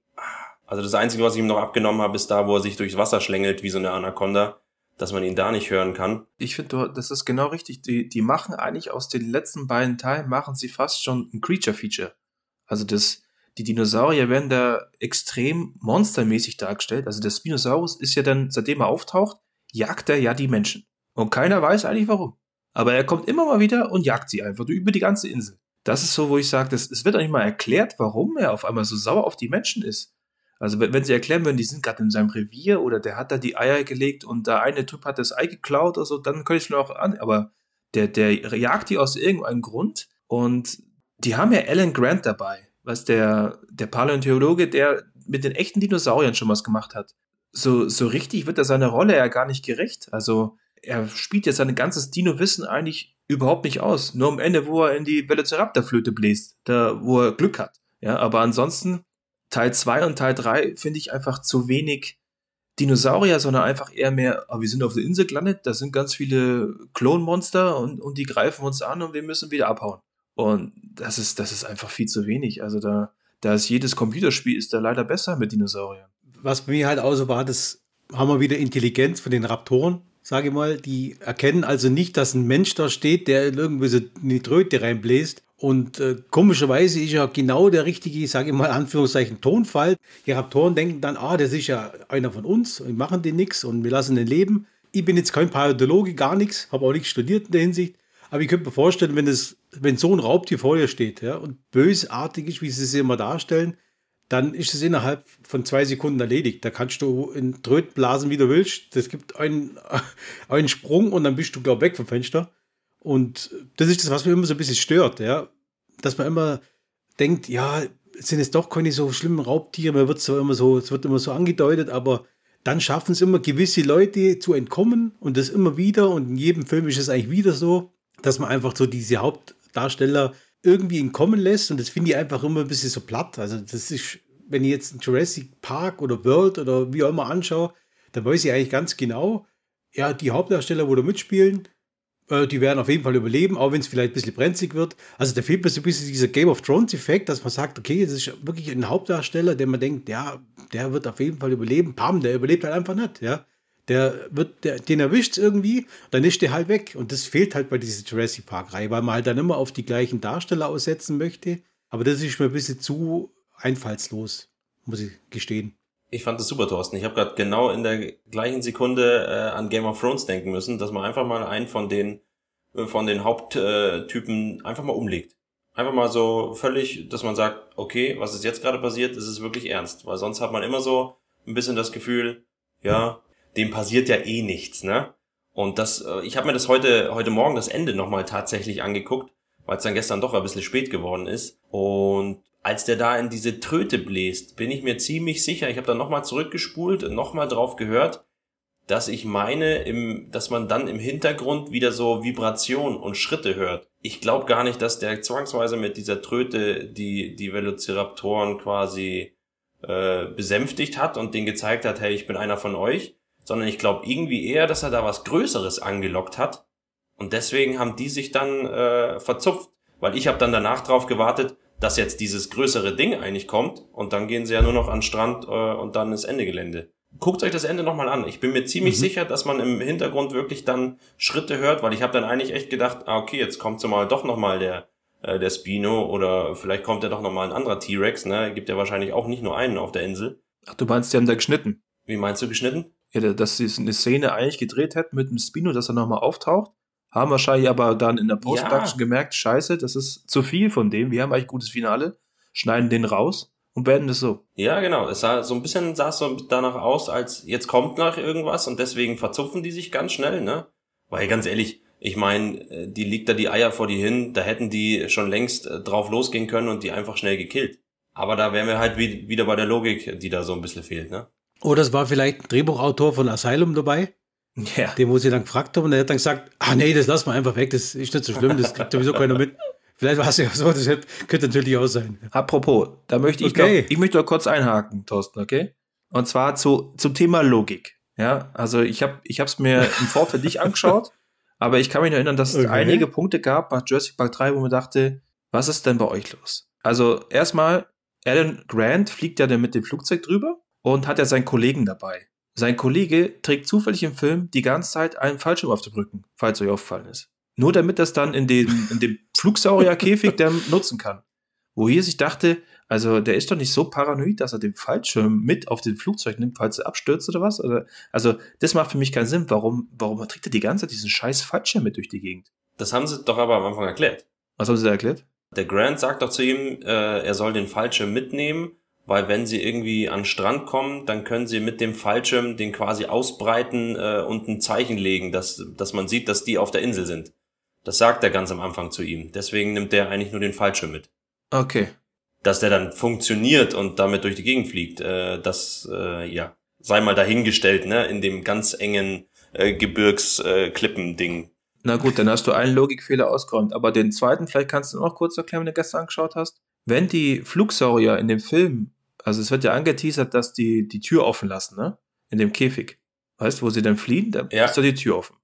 Also das Einzige, was ich ihm noch abgenommen habe, ist da, wo er sich durchs Wasser schlängelt, wie so eine Anaconda dass man ihn da nicht hören kann.
Ich finde, das ist genau richtig. Die, die machen eigentlich aus den letzten beiden Teilen, machen sie fast schon ein Creature-Feature. Also das, die Dinosaurier werden da extrem monstermäßig dargestellt. Also der Spinosaurus ist ja dann, seitdem er auftaucht, jagt er ja die Menschen. Und keiner weiß eigentlich warum. Aber er kommt immer mal wieder und jagt sie einfach über die ganze Insel. Das ist so, wo ich sage, es wird auch nicht mal erklärt, warum er auf einmal so sauer auf die Menschen ist. Also wenn, wenn sie erklären würden, die sind gerade in seinem Revier oder der hat da die Eier gelegt und der eine Typ hat das Ei geklaut oder so, dann könnte ich mir auch an. Aber der, der jagt die aus irgendeinem Grund und die haben ja Alan Grant dabei, was der, der Paläontologe, der mit den echten Dinosauriern schon was gemacht hat. So, so richtig wird er seiner Rolle ja gar nicht gerecht. Also er spielt ja sein ganzes Dino-Wissen eigentlich überhaupt nicht aus. Nur am Ende, wo er in die Velociraptor-Flöte bläst, da, wo er Glück hat. Ja, aber ansonsten Teil 2 und Teil 3 finde ich einfach zu wenig Dinosaurier, sondern einfach eher mehr, oh, wir sind auf der Insel gelandet, da sind ganz viele Klonmonster und, und die greifen uns an und wir müssen wieder abhauen. Und das ist, das ist einfach viel zu wenig. Also da, da ist jedes Computerspiel ist da leider besser mit Dinosauriern.
Was bei mir halt auch so war, das haben wir wieder Intelligenz von den Raptoren, sage ich mal. Die erkennen also nicht, dass ein Mensch da steht, der irgendwie so eine Tröte reinbläst und äh, komischerweise ist ja genau der richtige, sage ich mal, Anführungszeichen, Tonfall. Die Raptoren denken dann, ah, das ist ja einer von uns, wir machen den nichts und wir lassen den leben. Ich bin jetzt kein Paläontologe, gar nichts, habe auch nichts studiert in der Hinsicht. Aber ich könnte mir vorstellen, wenn, das, wenn so ein Raubtier vor dir steht ja, und bösartig ist, wie sie es immer darstellen, dann ist es innerhalb von zwei Sekunden erledigt. Da kannst du in Tröd blasen, wie du willst. Das gibt einen, einen Sprung und dann bist du, glaube ich, weg vom Fenster. Und das ist das, was mich immer so ein bisschen stört, ja. Dass man immer denkt, ja, sind es doch keine so schlimmen Raubtiere, man wird so immer so, es wird immer so angedeutet, aber dann schaffen es immer gewisse Leute zu entkommen und das immer wieder und in jedem Film ist es eigentlich wieder so, dass man einfach so diese Hauptdarsteller irgendwie entkommen lässt und das finde ich einfach immer ein bisschen so platt. Also das ist, wenn ich jetzt Jurassic Park oder World oder wie auch immer anschaue, dann weiß ich eigentlich ganz genau, ja, die Hauptdarsteller, wo da mitspielen, äh, die werden auf jeden Fall überleben, auch wenn es vielleicht ein bisschen brenzlig wird. Also da fehlt mir so ein bisschen dieser Game of Thrones-Effekt, dass man sagt, okay, das ist wirklich ein Hauptdarsteller, der man denkt, ja, der wird auf jeden Fall überleben. Pam, der überlebt halt einfach nicht, ja. Der wird, der, den erwischt irgendwie, dann ist der halt weg. Und das fehlt halt bei dieser Jurassic Park-Reihe, weil man halt dann immer auf die gleichen Darsteller aussetzen möchte. Aber das ist mir ein bisschen zu einfallslos, muss ich gestehen.
Ich fand das super, Thorsten. Ich habe gerade genau in der gleichen Sekunde äh, an Game of Thrones denken müssen, dass man einfach mal einen von den äh, von den Haupttypen einfach mal umlegt. Einfach mal so völlig, dass man sagt, okay, was ist jetzt gerade passiert, ist wirklich ernst. Weil sonst hat man immer so ein bisschen das Gefühl, ja, dem passiert ja eh nichts, ne? Und das, äh, ich habe mir das heute, heute Morgen das Ende nochmal tatsächlich angeguckt, weil es dann gestern doch ein bisschen spät geworden ist. Und als der da in diese Tröte bläst, bin ich mir ziemlich sicher, ich habe da nochmal zurückgespult und nochmal drauf gehört, dass ich meine, im, dass man dann im Hintergrund wieder so Vibration und Schritte hört. Ich glaube gar nicht, dass der zwangsweise mit dieser Tröte die, die Velociraptoren quasi äh, besänftigt hat und den gezeigt hat, hey, ich bin einer von euch, sondern ich glaube irgendwie eher, dass er da was Größeres angelockt hat. Und deswegen haben die sich dann äh, verzupft, weil ich habe dann danach drauf gewartet, dass jetzt dieses größere Ding eigentlich kommt und dann gehen sie ja nur noch an Strand äh, und dann ist Ende Gelände. Guckt euch das Ende nochmal an. Ich bin mir ziemlich mhm. sicher, dass man im Hintergrund wirklich dann Schritte hört, weil ich habe dann eigentlich echt gedacht, ah, okay, jetzt kommt so mal doch nochmal der, äh, der Spino oder vielleicht kommt ja doch nochmal ein anderer T-Rex, ne? Gibt ja wahrscheinlich auch nicht nur einen auf der Insel.
Ach, du meinst, die haben da geschnitten?
Wie meinst du geschnitten?
Ja, dass sie eine Szene eigentlich gedreht hätten mit dem Spino, dass er nochmal auftaucht haben wahrscheinlich aber dann in der Post-Production ja. gemerkt, scheiße, das ist zu viel von dem, wir haben eigentlich gutes Finale, schneiden den raus und beenden das so.
Ja, genau. Es sah so ein bisschen sah so danach aus, als jetzt kommt nach irgendwas und deswegen verzupfen die sich ganz schnell, ne? Weil ganz ehrlich, ich meine, äh, die liegt da die Eier vor die hin, da hätten die schon längst äh, drauf losgehen können und die einfach schnell gekillt. Aber da wären wir halt wieder bei der Logik, die da so ein bisschen fehlt, ne?
Oder es war vielleicht ein Drehbuchautor von Asylum dabei, ja. Den, wo sie dann gefragt haben, und er hat dann gesagt, ah nee, das lassen wir einfach weg, das ist nicht so schlimm, das kriegt sowieso keiner mit. Vielleicht war es ja so, das könnte natürlich auch sein.
Apropos, da möchte ich okay. noch, ich möchte noch kurz einhaken, Thorsten, okay? Und zwar zu, zum Thema Logik. Ja, also ich habe ich es mir im Vorfeld nicht angeschaut, aber ich kann mich erinnern, dass okay. es einige Punkte gab bei Jurassic Park 3, wo man dachte, was ist denn bei euch los? Also erstmal, Alan Grant fliegt ja dann mit dem Flugzeug drüber und hat ja seinen Kollegen dabei. Sein Kollege trägt zufällig im Film die ganze Zeit einen Fallschirm auf dem Rücken, falls euch aufgefallen ist. Nur damit das dann in dem, in dem Flugsaurierkäfig dann nutzen kann. Wo hier sich dachte, also der ist doch nicht so paranoid, dass er den Fallschirm mit auf den Flugzeug nimmt, falls er abstürzt oder was? Oder, also das macht für mich keinen Sinn. Warum, warum trägt er die ganze Zeit diesen scheiß Fallschirm mit durch die Gegend?
Das haben sie doch aber am Anfang erklärt.
Was haben sie da erklärt?
Der Grant sagt doch zu ihm, äh, er soll den Fallschirm mitnehmen, weil wenn sie irgendwie an den Strand kommen, dann können sie mit dem Fallschirm den quasi ausbreiten äh, und ein Zeichen legen, dass, dass man sieht, dass die auf der Insel sind. Das sagt er ganz am Anfang zu ihm. Deswegen nimmt er eigentlich nur den Fallschirm mit.
Okay.
Dass der dann funktioniert und damit durch die Gegend fliegt, äh, das äh, ja sei mal dahingestellt, ne, in dem ganz engen äh, Gebirgsklippen-Ding. Äh,
Na gut, dann hast du einen Logikfehler ausgeräumt. Aber den zweiten, vielleicht kannst du noch kurz erklären, wenn du gestern angeschaut hast wenn die Flugsaurier in dem Film, also es wird ja angeteasert, dass die die Tür offen lassen, ne? In dem Käfig. Weißt du, wo sie dann fliehen, da ja. ist doch die Tür offen.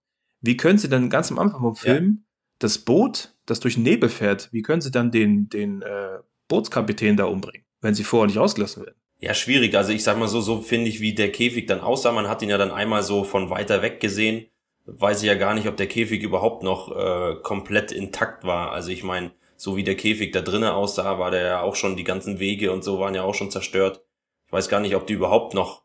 Wie können sie dann ganz am Anfang vom Film ja. das Boot, das durch den Nebel fährt, wie können sie dann den, den äh, Bootskapitän da umbringen, wenn sie vorher nicht ausgelassen werden?
Ja, schwierig. Also ich sag mal so, so finde ich, wie der Käfig dann aussah. Man hat ihn ja dann einmal so von weiter weg gesehen. Weiß ich ja gar nicht, ob der Käfig überhaupt noch äh, komplett intakt war. Also ich meine, so wie der Käfig da drinnen aussah, war der ja auch schon, die ganzen Wege und so waren ja auch schon zerstört. Ich weiß gar nicht, ob die überhaupt noch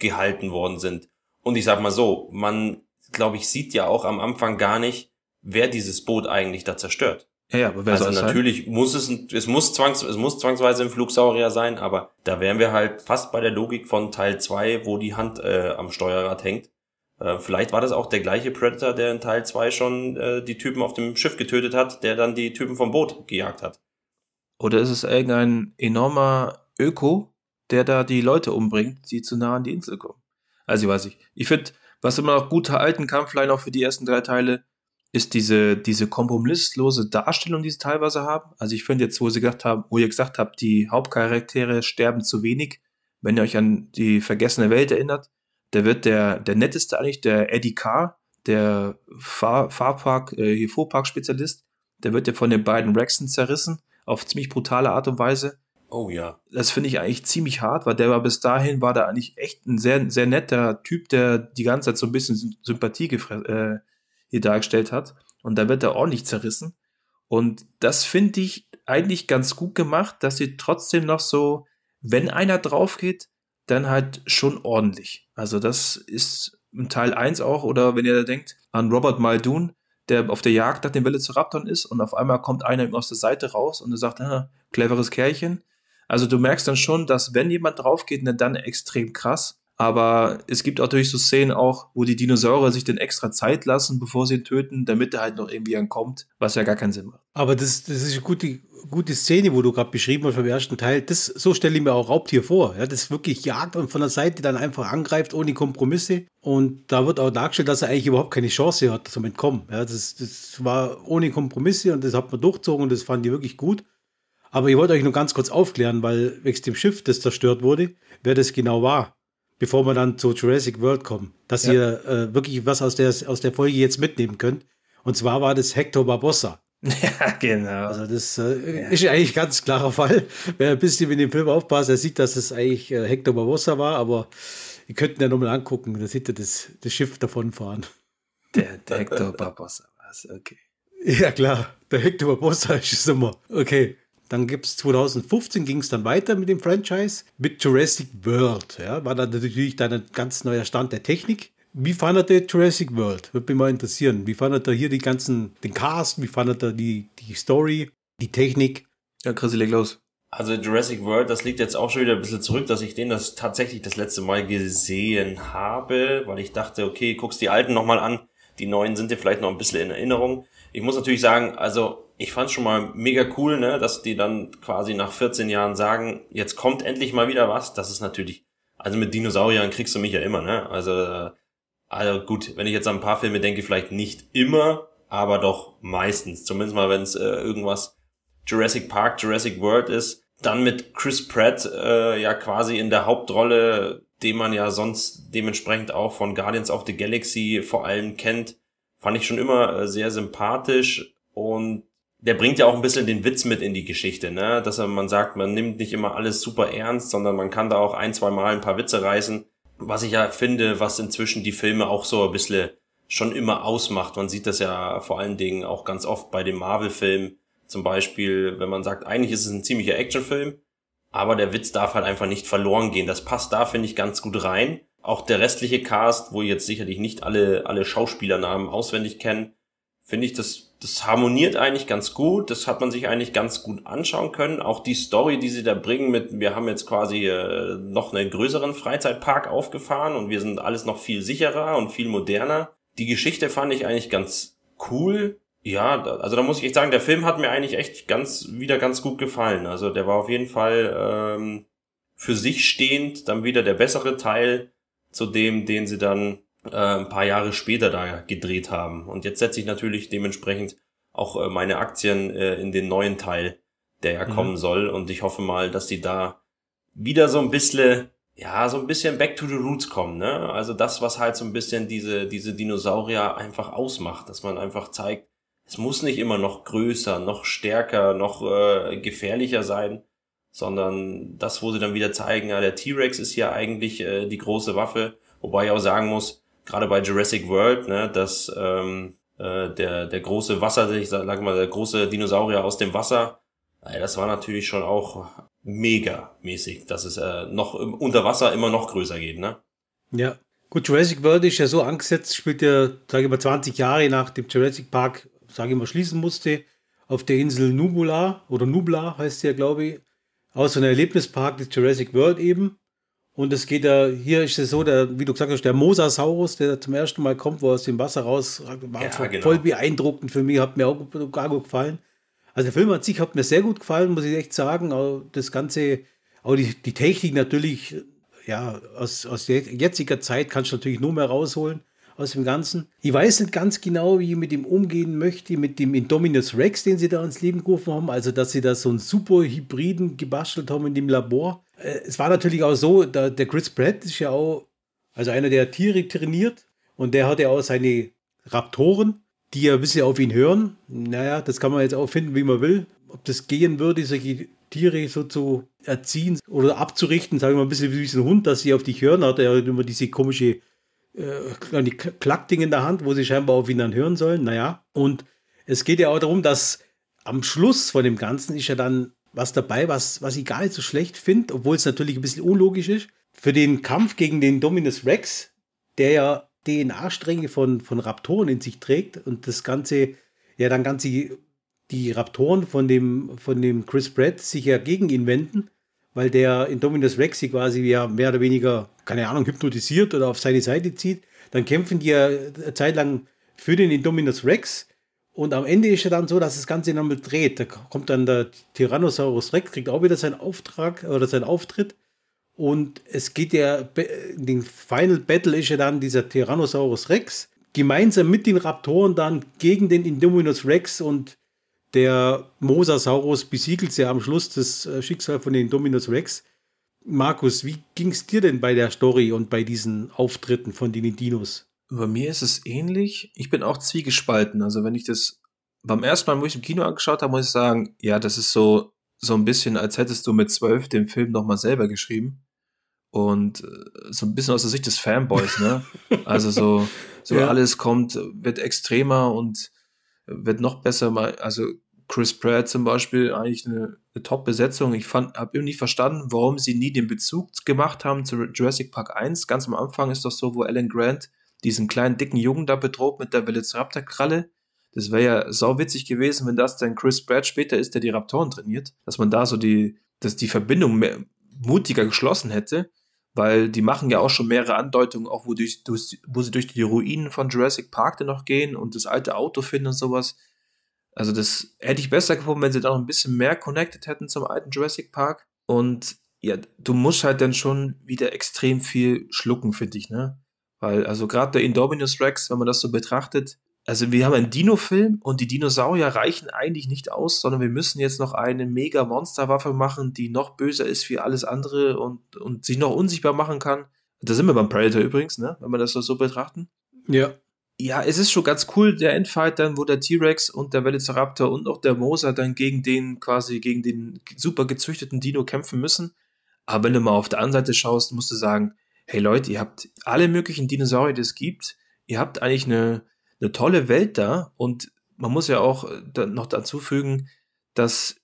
gehalten worden sind. Und ich sag mal so, man, glaube ich, sieht ja auch am Anfang gar nicht, wer dieses Boot eigentlich da zerstört.
Ja, aber wer
also natürlich sein? muss es, es muss zwangs, es muss zwangsweise ein Flugsaurier sein, aber da wären wir halt fast bei der Logik von Teil 2, wo die Hand äh, am Steuerrad hängt. Äh, vielleicht war das auch der gleiche Predator, der in Teil 2 schon äh, die Typen auf dem Schiff getötet hat, der dann die Typen vom Boot gejagt hat.
Oder ist es irgendein enormer Öko, der da die Leute umbringt, die zu nah an die Insel kommen? Also ich weiß nicht. Ich finde, was immer noch gut halten kann, vielleicht auch für die ersten drei Teile, ist diese, diese kompromisslose Darstellung, die sie teilweise haben. Also ich finde jetzt, wo sie gesagt haben, wo ihr gesagt habt, die Hauptcharaktere sterben zu wenig, wenn ihr euch an die vergessene Welt erinnert, der wird der, der netteste eigentlich, der Eddie Carr, der Fahr Fahrpark, äh, hier Fuhrpark-Spezialist, der wird ja von den beiden Rexen zerrissen, auf ziemlich brutale Art und Weise.
Oh ja.
Das finde ich eigentlich ziemlich hart, weil der war bis dahin, war da eigentlich echt ein sehr, sehr netter Typ, der die ganze Zeit so ein bisschen Sympathie äh, hier dargestellt hat. Und da wird er ordentlich zerrissen. Und das finde ich eigentlich ganz gut gemacht, dass sie trotzdem noch so, wenn einer drauf geht, dann halt schon ordentlich. Also das ist im Teil 1 auch, oder wenn ihr denkt an Robert Muldoon, der auf der Jagd nach den Velociraptoren ist und auf einmal kommt einer ihm aus der Seite raus und er sagt, ah, cleveres Kerlchen. Also du merkst dann schon, dass wenn jemand drauf geht, dann extrem krass. Aber es gibt natürlich so Szenen auch, wo die Dinosaurier sich dann extra Zeit lassen, bevor sie ihn töten, damit er halt noch irgendwie ankommt, was ja gar keinen Sinn macht.
Aber das, das ist eine gute, gute Szene, wo du gerade beschrieben hast vom ersten Teil. Das, so stelle ich mir auch Raubtier vor. Ja, das wirklich jagt und von der Seite dann einfach angreift, ohne Kompromisse. Und da wird auch dargestellt, dass er eigentlich überhaupt keine Chance hat zum Entkommen. Ja, das, das war ohne Kompromisse und das hat man durchzogen und das fand ich wirklich gut. Aber ich wollte euch nur ganz kurz aufklären, weil wegen dem Schiff, das zerstört wurde, wer das genau war, bevor wir dann zu Jurassic World kommen. Dass ja. ihr äh, wirklich was aus der, aus der Folge jetzt mitnehmen könnt. Und zwar war das Hector Barbossa.
Ja, genau.
Also das äh, ja. ist eigentlich ein ganz klarer Fall. Wer ein bisschen mit dem Film aufpasst, der sieht, dass es eigentlich äh, Hector Barbossa war, aber ihr könnt ihn ja nochmal angucken, da sieht ihr das, das Schiff davonfahren.
Der, der Hector Barbossa war es, okay.
Ja, klar, der Hector Barbossa ist es immer. Okay, dann gibt es 2015 ging es dann weiter mit dem Franchise mit Jurassic World. Ja, war dann natürlich dann ein ganz neuer Stand der Technik. Wie fandet ihr Jurassic World? Würde mich mal interessieren. Wie fandet ihr hier die ganzen, den Cast? Wie fandet ihr die, die Story, die Technik?
Ja, Chris, leg los.
Also Jurassic World, das liegt jetzt auch schon wieder ein bisschen zurück, dass ich den das tatsächlich das letzte Mal gesehen habe, weil ich dachte, okay, guckst die alten nochmal an, die neuen sind dir vielleicht noch ein bisschen in Erinnerung. Ich muss natürlich sagen, also ich fand schon mal mega cool, ne, dass die dann quasi nach 14 Jahren sagen, jetzt kommt endlich mal wieder was. Das ist natürlich, also mit Dinosauriern kriegst du mich ja immer, ne? Also also gut, wenn ich jetzt an ein paar Filme denke, vielleicht nicht immer, aber doch meistens. Zumindest mal, wenn es äh, irgendwas Jurassic Park, Jurassic World ist. Dann mit Chris Pratt äh, ja quasi in der Hauptrolle, den man ja sonst dementsprechend auch von Guardians of the Galaxy vor allem kennt, fand ich schon immer äh, sehr sympathisch und der bringt ja auch ein bisschen den Witz mit in die Geschichte, ne? Dass man sagt, man nimmt nicht immer alles super ernst, sondern man kann da auch ein, zwei Mal ein paar Witze reißen was ich ja finde, was inzwischen die Filme auch so ein bisschen schon immer ausmacht. Man sieht das ja vor allen Dingen auch ganz oft bei den Marvel-Filmen. Zum Beispiel, wenn man sagt, eigentlich ist es ein ziemlicher Actionfilm, aber der Witz darf halt einfach nicht verloren gehen. Das passt da, finde ich, ganz gut rein. Auch der restliche Cast, wo jetzt sicherlich nicht alle, alle Schauspielernamen auswendig kennen, finde ich, das, das harmoniert eigentlich ganz gut. Das hat man sich eigentlich ganz gut anschauen können. Auch die Story, die sie da bringen mit, wir haben jetzt quasi äh, noch einen größeren Freizeitpark aufgefahren und wir sind alles noch viel sicherer und viel moderner. Die Geschichte fand ich eigentlich ganz cool. Ja, also da muss ich echt sagen, der Film hat mir eigentlich echt ganz, wieder ganz gut gefallen. Also der war auf jeden Fall ähm, für sich stehend dann wieder der bessere Teil zu dem, den sie dann äh, ein paar Jahre später da gedreht haben. Und jetzt setze ich natürlich dementsprechend auch äh, meine Aktien äh, in den neuen Teil, der ja mhm. kommen soll. Und ich hoffe mal, dass die da wieder so ein bisschen, ja, so ein bisschen back to the roots kommen, ne? Also das, was halt so ein bisschen diese, diese Dinosaurier einfach ausmacht, dass man einfach zeigt, es muss nicht immer noch größer, noch stärker, noch äh, gefährlicher sein, sondern das, wo sie dann wieder zeigen, ja, der T-Rex ist ja eigentlich äh, die große Waffe, wobei ich auch sagen muss, gerade bei Jurassic World, ne, dass ähm, äh, der, der große Wasser, ich sag mal, der große Dinosaurier aus dem Wasser, äh, das war natürlich schon auch mega mäßig, dass es äh, noch unter Wasser immer noch größer geht, ne?
Ja. Gut, Jurassic World ist ja so angesetzt, spielt ja, sage ich mal, 20 Jahre nach dem Jurassic Park, sage ich mal, schließen musste, auf der Insel Nubula oder Nubla heißt sie ja, glaube ich, aus so einem Erlebnispark des Jurassic World eben. Und es geht ja, hier ist es so, der, wie du gesagt hast, der Mosasaurus, der zum ersten Mal kommt, wo er aus dem Wasser raus, war ja, genau. voll beeindruckend für mich, hat mir auch gar gut gefallen. Also der Film an sich hat mir sehr gut gefallen, muss ich echt sagen. Auch das Ganze, auch die, die Technik natürlich, ja, aus, aus jetziger Zeit kannst du natürlich nur mehr rausholen aus dem Ganzen. Ich weiß nicht ganz genau, wie ich mit ihm umgehen möchte, mit dem Indominus Rex, den sie da ins Leben gerufen haben. Also, dass sie da so einen super Hybriden gebastelt haben in dem Labor. Äh, es war natürlich auch so, der, Chris Pratt ist ja auch, also einer, der Tiere trainiert und der hat ja auch seine Raptoren, die ja ein bisschen auf ihn hören. Naja, das kann man jetzt auch finden, wie man will. Ob das gehen würde, solche Tiere so zu erziehen oder abzurichten, sagen wir mal ein bisschen wie ein Hund, dass sie auf dich hören, hat er ja immer diese komische äh, die Klackding in der Hand, wo sie scheinbar auf ihn dann hören sollen. Naja, und es geht ja auch darum, dass am Schluss von dem Ganzen ist ja dann was dabei, was, was ich gar nicht so schlecht finde, obwohl es natürlich ein bisschen unlogisch ist. Für den Kampf gegen den Dominus Rex, der ja DNA-Stränge von, von Raptoren in sich trägt und das Ganze, ja dann ganz die, die Raptoren von dem, von dem Chris Pratt sich ja gegen ihn wenden weil der Indominus Rex sie quasi ja mehr oder weniger, keine Ahnung, hypnotisiert oder auf seine Seite zieht. Dann kämpfen die ja eine Zeit lang für den Indominus Rex. Und am Ende ist ja dann so, dass das Ganze nochmal dreht. Da kommt dann der Tyrannosaurus Rex, kriegt auch wieder seinen Auftrag oder seinen Auftritt. Und es geht ja, in den Final Battle ist ja dann dieser Tyrannosaurus Rex gemeinsam mit den Raptoren dann gegen den Indominus Rex und Der Mosasaurus besiegelt ja am Schluss das äh, Schicksal von den Dominus Rex. Markus, wie ging es dir denn bei der Story und bei diesen Auftritten von den Dinos?
Bei mir ist es ähnlich. Ich bin auch zwiegespalten. Also wenn ich das beim ersten Mal, wo ich im Kino angeschaut habe, muss ich sagen, ja, das ist so, so ein bisschen, als hättest du mit zwölf den Film nochmal selber geschrieben. Und äh, so ein bisschen aus der Sicht des Fanboys, ne? Also so, so ja. alles kommt, wird extremer und wird noch besser. Also Chris Pratt zum Beispiel, eigentlich eine, eine Top-Besetzung. Ich habe irgendwie nicht verstanden, warum sie nie den Bezug gemacht haben zu Jurassic Park 1. Ganz am Anfang ist doch so, wo Alan Grant diesen kleinen dicken Jungen da bedroht mit der Velociraptor-Kralle. Das wäre ja sau witzig gewesen, wenn das dann Chris Pratt später ist, der die Raptoren trainiert, dass man da so die, dass die Verbindung mehr, mutiger geschlossen hätte, weil die machen ja auch schon mehrere Andeutungen, auch wo, durch, wo sie durch die Ruinen von Jurassic Park dann noch gehen und das alte Auto finden und sowas. Also das hätte ich besser gefunden, wenn sie da noch ein bisschen mehr connected hätten zum alten Jurassic Park. Und ja, du musst halt dann schon wieder extrem viel schlucken, finde ich, ne? Weil, also gerade der Indominus Rex, wenn man das so betrachtet, also wir haben einen Dino-Film und die Dinosaurier reichen eigentlich nicht aus, sondern wir müssen jetzt noch eine mega Monsterwaffe machen, die noch böser ist wie alles andere und, und sich noch unsichtbar machen kann. Da sind wir beim Predator übrigens, ne? Wenn wir das so betrachten.
Ja.
Ja, es ist schon ganz cool, der Endfight dann, wo der T-Rex und der Velociraptor und auch der Moser dann gegen den quasi, gegen den super gezüchteten Dino kämpfen müssen. Aber wenn du mal auf der anderen Seite schaust, musst du sagen, hey Leute, ihr habt alle möglichen Dinosaurier, die es gibt. Ihr habt eigentlich eine, eine tolle Welt da und man muss ja auch äh, noch dazu fügen, dass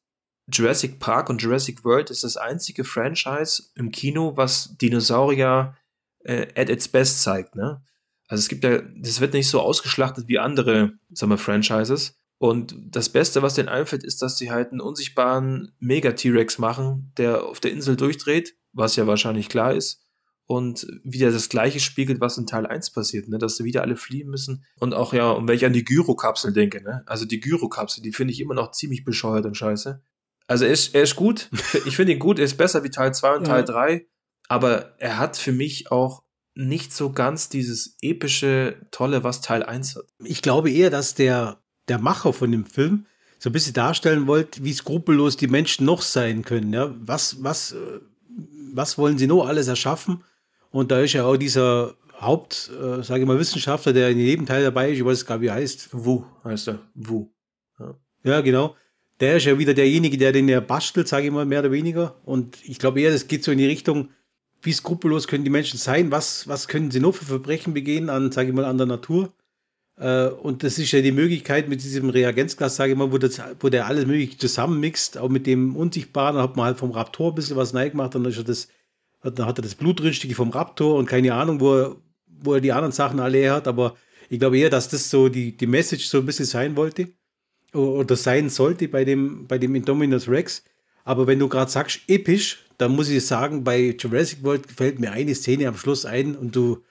Jurassic Park und Jurassic World ist das einzige Franchise im Kino, was Dinosaurier äh, at its best zeigt, ne? Also es gibt ja, das wird nicht so ausgeschlachtet wie andere, sagen wir, Franchises. Und das Beste, was denen einfällt, ist, dass sie halt einen unsichtbaren Mega-T-Rex machen, der auf der Insel durchdreht, was ja wahrscheinlich klar ist und wieder das gleiche spiegelt, was in Teil 1 passiert, ne? dass sie wieder alle fliehen müssen. Und auch ja, und wenn ich an die Gyro-Kapsel denke, ne? also die Gyro-Kapsel, die finde ich immer noch ziemlich bescheuert und scheiße. Also er ist, er ist gut, ich finde ihn gut, er ist besser wie Teil 2 und ja. Teil 3, aber er hat für mich auch nicht so ganz dieses epische, tolle, was Teil 1 hat.
Ich glaube eher, dass der, der Macher von dem Film so ein bisschen darstellen wollte, wie skrupellos die Menschen noch sein können. Ja? Was, was, äh, was wollen sie noch alles erschaffen? Und da ist ja auch dieser Haupt, äh, sage ich mal, Wissenschaftler, der in jedem Teil dabei ist, ich weiß gar nicht, wie er heißt.
Wu heißt er. Wu.
Ja. ja, genau. Der ist ja wieder derjenige, der den ja bastelt, sage ich mal, mehr oder weniger. Und ich glaube eher, das geht so in die Richtung, wie skrupellos können die Menschen sein? Was, was können sie noch für Verbrechen begehen an, sage ich mal, an der Natur? Äh, und das ist ja die Möglichkeit mit diesem Reagenzglas, sage ich mal, wo, das, wo der alles mögliche zusammenmixt, auch mit dem Unsichtbaren, da hat man halt vom Raptor ein bisschen was neu gemacht, dann ist er das dann hat er das Blutrünstige vom Raptor und keine Ahnung, wo er, wo er die anderen Sachen alle her hat, aber ich glaube eher, dass das so die, die Message so ein bisschen sein wollte oder sein sollte bei dem, bei dem Indominus Rex. Aber wenn du gerade sagst, episch, dann muss ich sagen, bei Jurassic World fällt mir eine Szene am Schluss ein und du,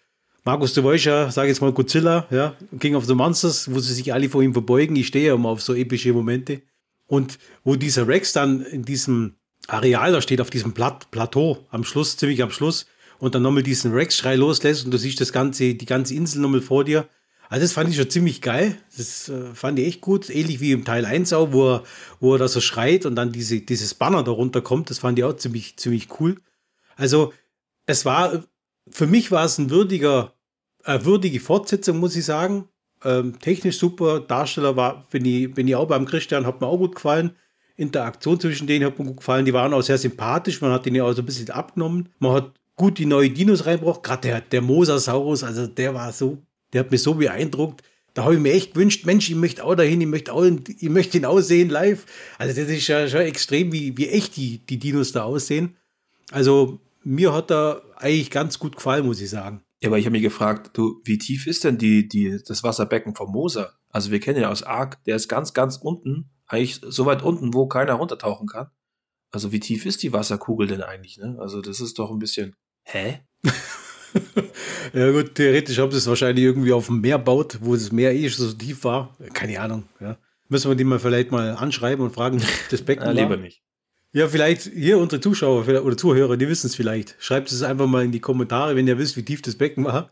Markus, du weißt ja, sag jetzt mal Godzilla, ja, King of the Monsters, wo sie sich alle vor ihm verbeugen. Ich stehe ja immer auf so epische Momente. Und wo dieser Rex dann in diesem Areal da steht, auf diesem Plat Plateau, am Schluss, ziemlich am Schluss, und dann nochmal diesen Rex-Schrei loslässt und du siehst das ganze, die ganze Insel nochmal vor dir. Also das fand ich schon ziemlich geil. Das äh, fand ich echt gut. Ähnlich wie im Teil 1 auch, wo er, wo er da so schreit und dann diese, dieses Banner darunter kommt. Das fand ich auch ziemlich, ziemlich cool. Also es war, für mich war es ein würdiger, äh, würdige Fortsetzung, muss ich sagen. Ähm, technisch super. Darsteller war, bin ich, bin ich auch beim Christian, hat mir auch gut gefallen. Interaktion zwischen denen hat mir gut gefallen. Die waren auch sehr sympathisch. Man hat denen ja auch so ein bisschen abgenommen. Man hat gut die neuen Dinos reingebracht. Gerade der, der Mosasaurus, also der war so, der hat mich so beeindruckt. Da habe ich mir echt gewünscht, Mensch, ich möchte auch dahin, ich möchte, auch, ich möchte ihn auch sehen live. Also das ist ja schon extrem, wie, wie echt die, die Dinos da aussehen. Also mir hat er eigentlich ganz gut gefallen, muss ich sagen.
Ja, aber ich habe mich gefragt, du, wie tief ist denn die, die, das Wasserbecken vom Moser? Also wir kennen ja aus Ark, der ist ganz, ganz unten eigentlich so weit unten, wo keiner runtertauchen kann. Also wie tief ist die Wasserkugel denn eigentlich? Ne? Also das ist doch ein bisschen. Hä?
ja gut, theoretisch haben sie es wahrscheinlich irgendwie auf dem Meer baut, wo das Meer eh so tief war. Keine Ahnung. Ja. Müssen wir die mal vielleicht mal anschreiben und fragen, das Becken
ja, lieber nicht.
Ja, vielleicht hier unsere Zuschauer oder Zuhörer, die wissen es vielleicht. Schreibt es einfach mal in die Kommentare, wenn ihr wisst, wie tief das Becken war.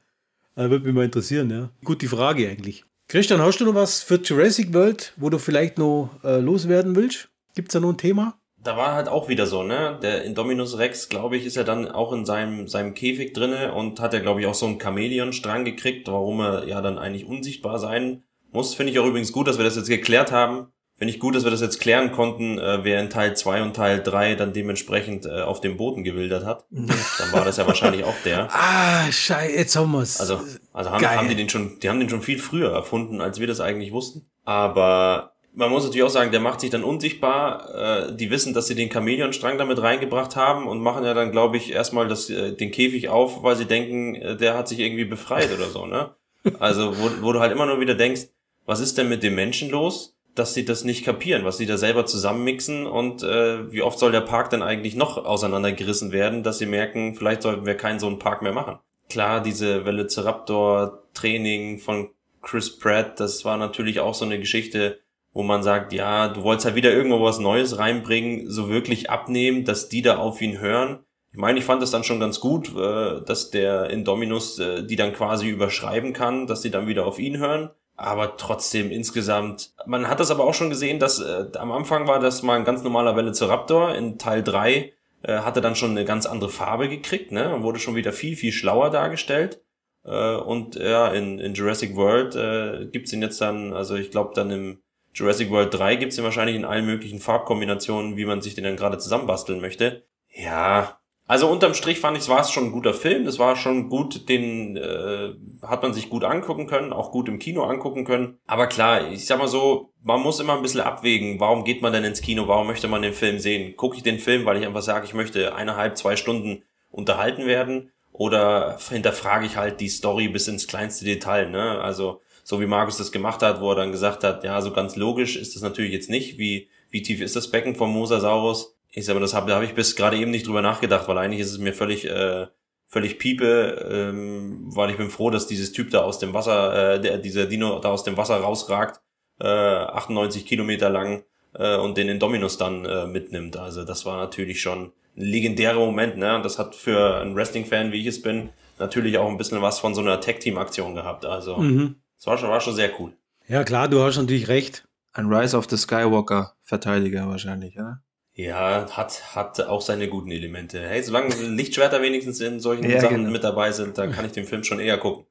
Äh, würde mich mal interessieren, ja. Gut, die Frage eigentlich. Christian, hast du noch was für Jurassic World, wo du vielleicht noch äh, loswerden willst? Gibt es da noch ein Thema?
Da war halt auch wieder so, ne? Der Indominus Rex, glaube ich, ist ja dann auch in seinem, seinem Käfig drinne und hat ja, glaube ich, auch so einen Chamäleon-Strang gekriegt, warum er ja dann eigentlich unsichtbar sein muss. Finde ich auch übrigens gut, dass wir das jetzt geklärt haben. Finde ich gut, dass wir das jetzt klären konnten, äh, wer in Teil 2 und Teil 3 dann dementsprechend äh, auf dem Boden gewildert hat. Dann war das ja wahrscheinlich auch der.
Ah, scheiße, jetzt haben wir's.
Also, also haben, haben die den schon, die haben den schon viel früher erfunden, als wir das eigentlich wussten. Aber man muss natürlich auch sagen, der macht sich dann unsichtbar. Äh, die wissen, dass sie den Chamäleonstrang damit reingebracht haben und machen ja dann, glaube ich, erstmal das, äh, den Käfig auf, weil sie denken, äh, der hat sich irgendwie befreit oder so, ne? Also, wo, wo du halt immer nur wieder denkst, was ist denn mit dem Menschen los, dass sie das nicht kapieren, was sie da selber zusammenmixen und äh, wie oft soll der Park denn eigentlich noch auseinandergerissen werden, dass sie merken, vielleicht sollten wir keinen so einen Park mehr machen. Klar, diese Velociraptor-Training von Chris Pratt, das war natürlich auch so eine Geschichte, wo man sagt, ja, du wolltest halt wieder irgendwo was Neues reinbringen, so wirklich abnehmen, dass die da auf ihn hören. Ich meine, ich fand das dann schon ganz gut, äh, dass der Indominus äh, die dann quasi überschreiben kann, dass die dann wieder auf ihn hören. Aber trotzdem insgesamt, man hat das aber auch schon gesehen, dass äh, am Anfang war das mal ein ganz normaler Velociraptor. In Teil 3 äh, hatte dann schon eine ganz andere Farbe gekriegt, ne? Und wurde schon wieder viel, viel schlauer dargestellt. Äh, und ja, in, in Jurassic World äh, gibt's ihn jetzt dann, also ich glaube dann im Jurassic World 3 gibt's ihn wahrscheinlich in allen möglichen Farbkombinationen, wie man sich den dann gerade zusammenbasteln möchte. Ja, also unterm Strich fand ich, war es schon ein guter Film. Es war schon gut, den äh, hat man sich gut angucken können, auch gut im Kino angucken können. Aber klar, ich sag mal so, man muss immer ein bisschen abwägen, warum geht man denn ins Kino, warum möchte man den Film sehen? Gucke ich den Film, weil ich einfach sage, ich möchte eineinhalb, zwei Stunden unterhalten werden? Oder hinterfrage ich halt die Story bis ins kleinste Detail, ne? Also so wie Markus das gemacht hat, wo er dann gesagt hat, ja, so ganz logisch ist das natürlich jetzt nicht. Wie, wie tief ist das Becken vom Mosasaurus? Ich sag mal, das habe da hab ich bis gerade eben nicht drüber nachgedacht, weil eigentlich ist es mir völlig, äh, völlig piepe, ähm, weil ich bin froh, dass dieses Typ da aus dem Wasser, äh, der, dieser Dino da aus dem Wasser rausragt, äh, 98 Kilometer lang äh, und den Indominus dann äh, mitnimmt. Also das war natürlich schon ein legendärer Moment, ne? Das hat für einen Wrestling-Fan, wie ich es bin, natürlich auch ein bisschen was von so einer Tag-Team-Aktion gehabt. Also mhm. Das war schon, war schon sehr cool.
Ja, klar, du hast natürlich recht.
Ein Rise of the Skywalker-Verteidiger wahrscheinlich, oder?
Ja, hat, hat auch seine guten Elemente. Hey, solange Lichtschwerter wenigstens in solchen ja, Sachen genau. mit dabei sind, dann kann ich den Film schon eher gucken.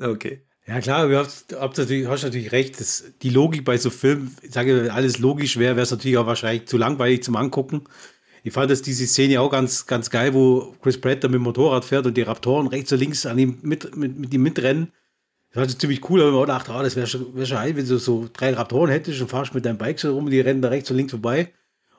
Okay. Ja, klar, du hast, hast, natürlich, hast natürlich recht. Das, die Logik bei so Filmen, ich sage, wenn alles logisch wäre, wäre es natürlich auch wahrscheinlich zu langweilig zum Angucken. Ich fand das diese Szene auch ganz, ganz geil, wo Chris Pratt da mit dem Motorrad fährt und die Raptoren rechts und links an ihm mit, mit, mit ihm mitrennen. Das war ziemlich cool, aber mir gedacht, oh, das wäre schon, wär schon heil, wenn du so drei Raptoren hättest und fahrst mit deinem Bike so rum, die rennen da rechts und links vorbei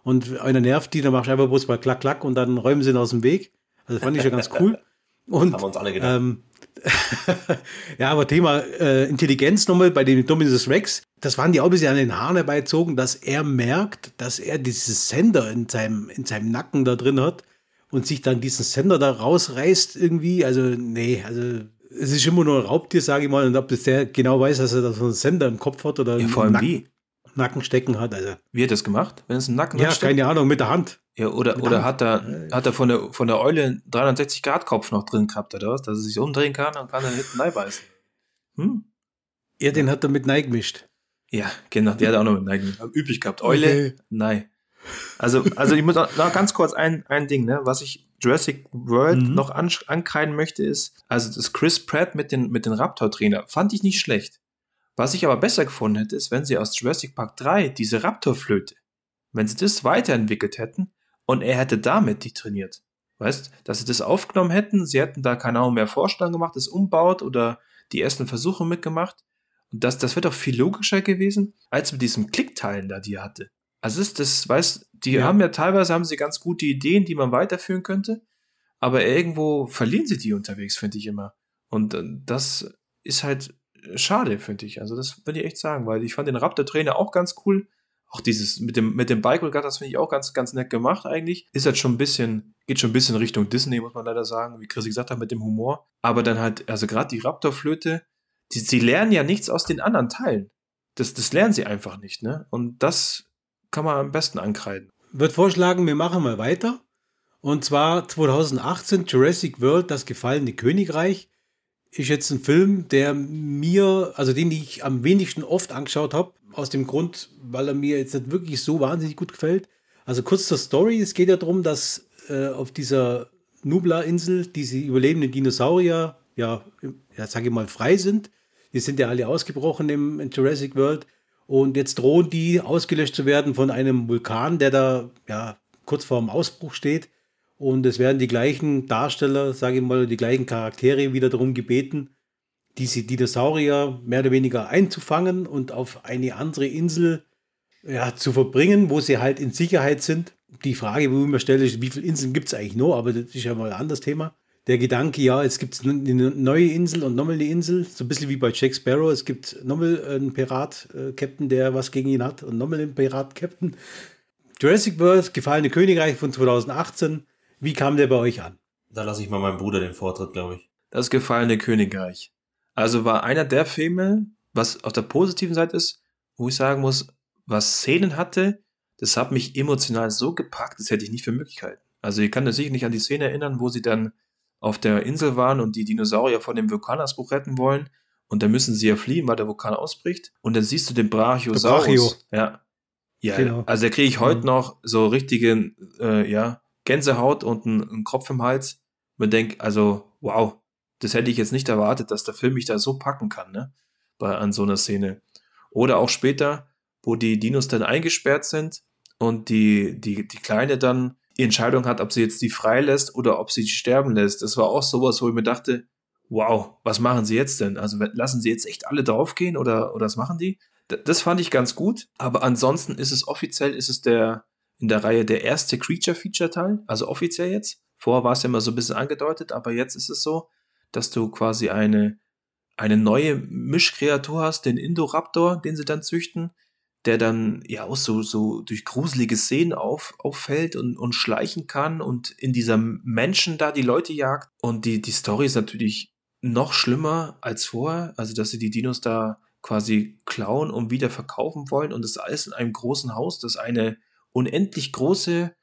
und einer nervt die, dann machst du einfach bloß mal klack, klack und dann räumen sie ihn aus dem Weg. Also fand ich schon ganz cool. Und,
Haben wir uns alle gedacht. Ähm,
ja, aber Thema äh, Intelligenz nochmal bei dem Dominus Rex, das waren die auch ein bisschen an den Haaren herbeizogen, dass er merkt, dass er dieses Sender in seinem, in seinem Nacken da drin hat und sich dann diesen Sender da rausreißt irgendwie. Also, nee, also es ist immer nur ein Raubtier, sage ich mal, und ob das der genau weiß, dass er da so einen Sender im Kopf hat oder
ja, vor allem wie?
Nacken stecken hat. Also.
Wie hat das gemacht? Wenn es einen Nacken
Ja, hat keine Ahnung, mit der Hand.
Ja, oder, oder hat er, hat er von der, von der Eule einen 360-Grad-Kopf noch drin gehabt, oder was? Dass er sich umdrehen kann und kann dann hinten beißen.
Hm? Ja, den hat er mit Nein gemischt.
Ja, genau, der hat auch noch mit Nein gemischt. Üblich gehabt. Eule, okay. nein. Also, also ich muss noch ganz kurz ein, ein Ding, ne, was ich Jurassic World mhm. noch an, ankreiden möchte, ist, also das Chris Pratt mit den, mit den Raptor-Trainer fand ich nicht schlecht. Was ich aber besser gefunden hätte, ist, wenn sie aus Jurassic Park 3 diese Raptor-Flöte, wenn sie das weiterentwickelt hätten und er hätte damit die trainiert. Weißt, dass sie das aufgenommen hätten, sie hätten da keine Ahnung mehr Vorstand gemacht, das umbaut oder die ersten Versuche mitgemacht. Und das, das wäre doch viel logischer gewesen, als mit diesem Klickteilen da, die er hatte. Also ist das, weißt, die ja. haben ja teilweise haben sie ganz gute Ideen, die man weiterführen könnte, aber irgendwo verlieren sie die unterwegs, finde ich immer. Und äh, das ist halt schade, finde ich. Also das würde ich echt sagen, weil ich fand den Raptor-Trainer auch ganz cool. Auch dieses mit dem, mit dem Bike Regatta, das finde ich auch ganz, ganz nett gemacht eigentlich. Ist halt schon ein bisschen, geht schon ein bisschen Richtung Disney, muss man leider sagen, wie Chris gesagt hat, mit dem Humor. Aber dann halt, also gerade die Raptor-Flöte, die, sie lernen ja nichts aus den anderen Teilen. Das, das lernen sie einfach nicht, ne? Und das kann man am besten ankreiden.
Wird vorschlagen, wir machen mal weiter. Und zwar 2018 Jurassic World, das gefallene Königreich. ist jetzt ein Film, der mir, also den ich am wenigsten oft angeschaut habe, aus dem Grund, weil er mir jetzt nicht wirklich so wahnsinnig gut gefällt. Also kurz zur Story, es geht ja darum, dass äh, auf dieser Nubla-Insel diese überlebenden Dinosaurier, ja, ja, sage ich mal, frei sind. Die sind ja alle ausgebrochen im Jurassic World. Und jetzt drohen die ausgelöscht zu werden von einem Vulkan, der da ja, kurz vor dem Ausbruch steht. Und es werden die gleichen Darsteller, sage ich mal, die gleichen Charaktere wieder darum gebeten, diese Dinosaurier mehr oder weniger einzufangen und auf eine andere Insel ja, zu verbringen, wo sie halt in Sicherheit sind. Die Frage, wo ich mir stelle, ist, wie viele Inseln gibt es eigentlich noch? Aber das ist ja mal ein anderes Thema. Der Gedanke, ja, es gibt eine neue Insel und nochmal eine Insel, so ein bisschen wie bei Jack Sparrow. Es gibt nochmal einen Pirat-Captain, der was gegen ihn hat, und nochmal einen Pirat-Captain. Jurassic World, Gefallene Königreich von 2018. Wie kam der bei euch an?
Da lasse ich mal meinem Bruder den Vortritt, glaube ich.
Das Gefallene Königreich. Also war einer der Filme, was auf der positiven Seite ist, wo ich sagen muss, was Szenen hatte, das hat mich emotional so gepackt, das hätte ich nicht für Möglichkeiten. Also ich kann das sicher nicht an die Szene erinnern, wo sie dann auf der Insel waren und die Dinosaurier von dem Vulkanausbruch retten wollen. Und dann müssen sie ja fliehen, weil der Vulkan ausbricht. Und dann siehst du den Brachiosaurus. Brachio. Ja. Ja, genau. also da kriege ich heute mhm. noch so richtige äh, ja, Gänsehaut und einen, einen Kopf im Hals. Man denkt, also, wow, das hätte ich jetzt nicht erwartet, dass der Film mich da so packen kann, ne? Bei, an so einer Szene. Oder auch später, wo die Dinos dann eingesperrt sind und die, die, die Kleine dann Entscheidung hat, ob sie jetzt die freilässt oder ob sie die sterben lässt. Das war auch sowas, wo ich mir dachte, wow, was machen sie jetzt denn? Also lassen sie jetzt echt alle draufgehen oder, oder was machen die? das fand ich ganz gut, aber ansonsten ist es offiziell, ist es der in der Reihe der erste Creature-Feature-Teil, also offiziell jetzt. Vorher war es ja immer so ein bisschen angedeutet, aber jetzt ist es so, dass du quasi eine, eine neue Mischkreatur hast, den Indoraptor, den sie dann züchten, der dann ja auch so, so durch gruselige Szenen auf, auffällt und, und schleichen kann und in dieser Menschen da die Leute jagt. Und die, die Story ist natürlich noch schlimmer als vorher, also dass sie die Dinos da quasi klauen und wieder verkaufen wollen und das alles in einem großen Haus, das eine unendlich große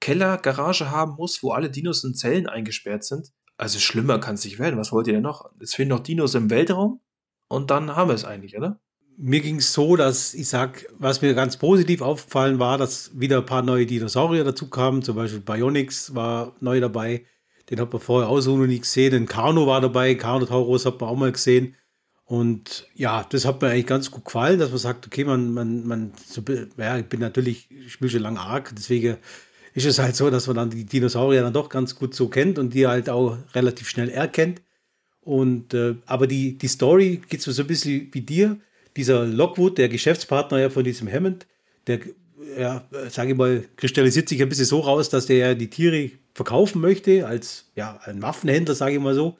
Kellergarage haben muss, wo alle Dinos in Zellen eingesperrt sind. Also schlimmer kann es nicht werden. Was wollt ihr denn noch? Es fehlen noch Dinos im Weltraum und dann haben wir es eigentlich, oder?
Mir ging es so, dass ich sag, was mir ganz positiv aufgefallen war, dass wieder ein paar neue Dinosaurier dazu kamen. Zum Beispiel Bionics war neu dabei. Den hat man vorher auch so noch nie gesehen. Den Carno war dabei. Carnotaurus hat man auch mal gesehen. Und ja, das hat mir eigentlich ganz gut gefallen, dass man sagt, okay, man, man, man, so, ja, ich bin natürlich, ich spiele schon lange arg, deswegen ist es halt so, dass man dann die Dinosaurier dann doch ganz gut so kennt und die halt auch relativ schnell erkennt. Und, äh, aber die, die Story geht so ein bisschen wie dir dieser Lockwood, der Geschäftspartner ja von diesem Hammond, der, ja, sage ich mal, kristallisiert sich ein bisschen so raus, dass der ja die Tiere verkaufen möchte, als ja, ein Waffenhändler, sage ich mal so.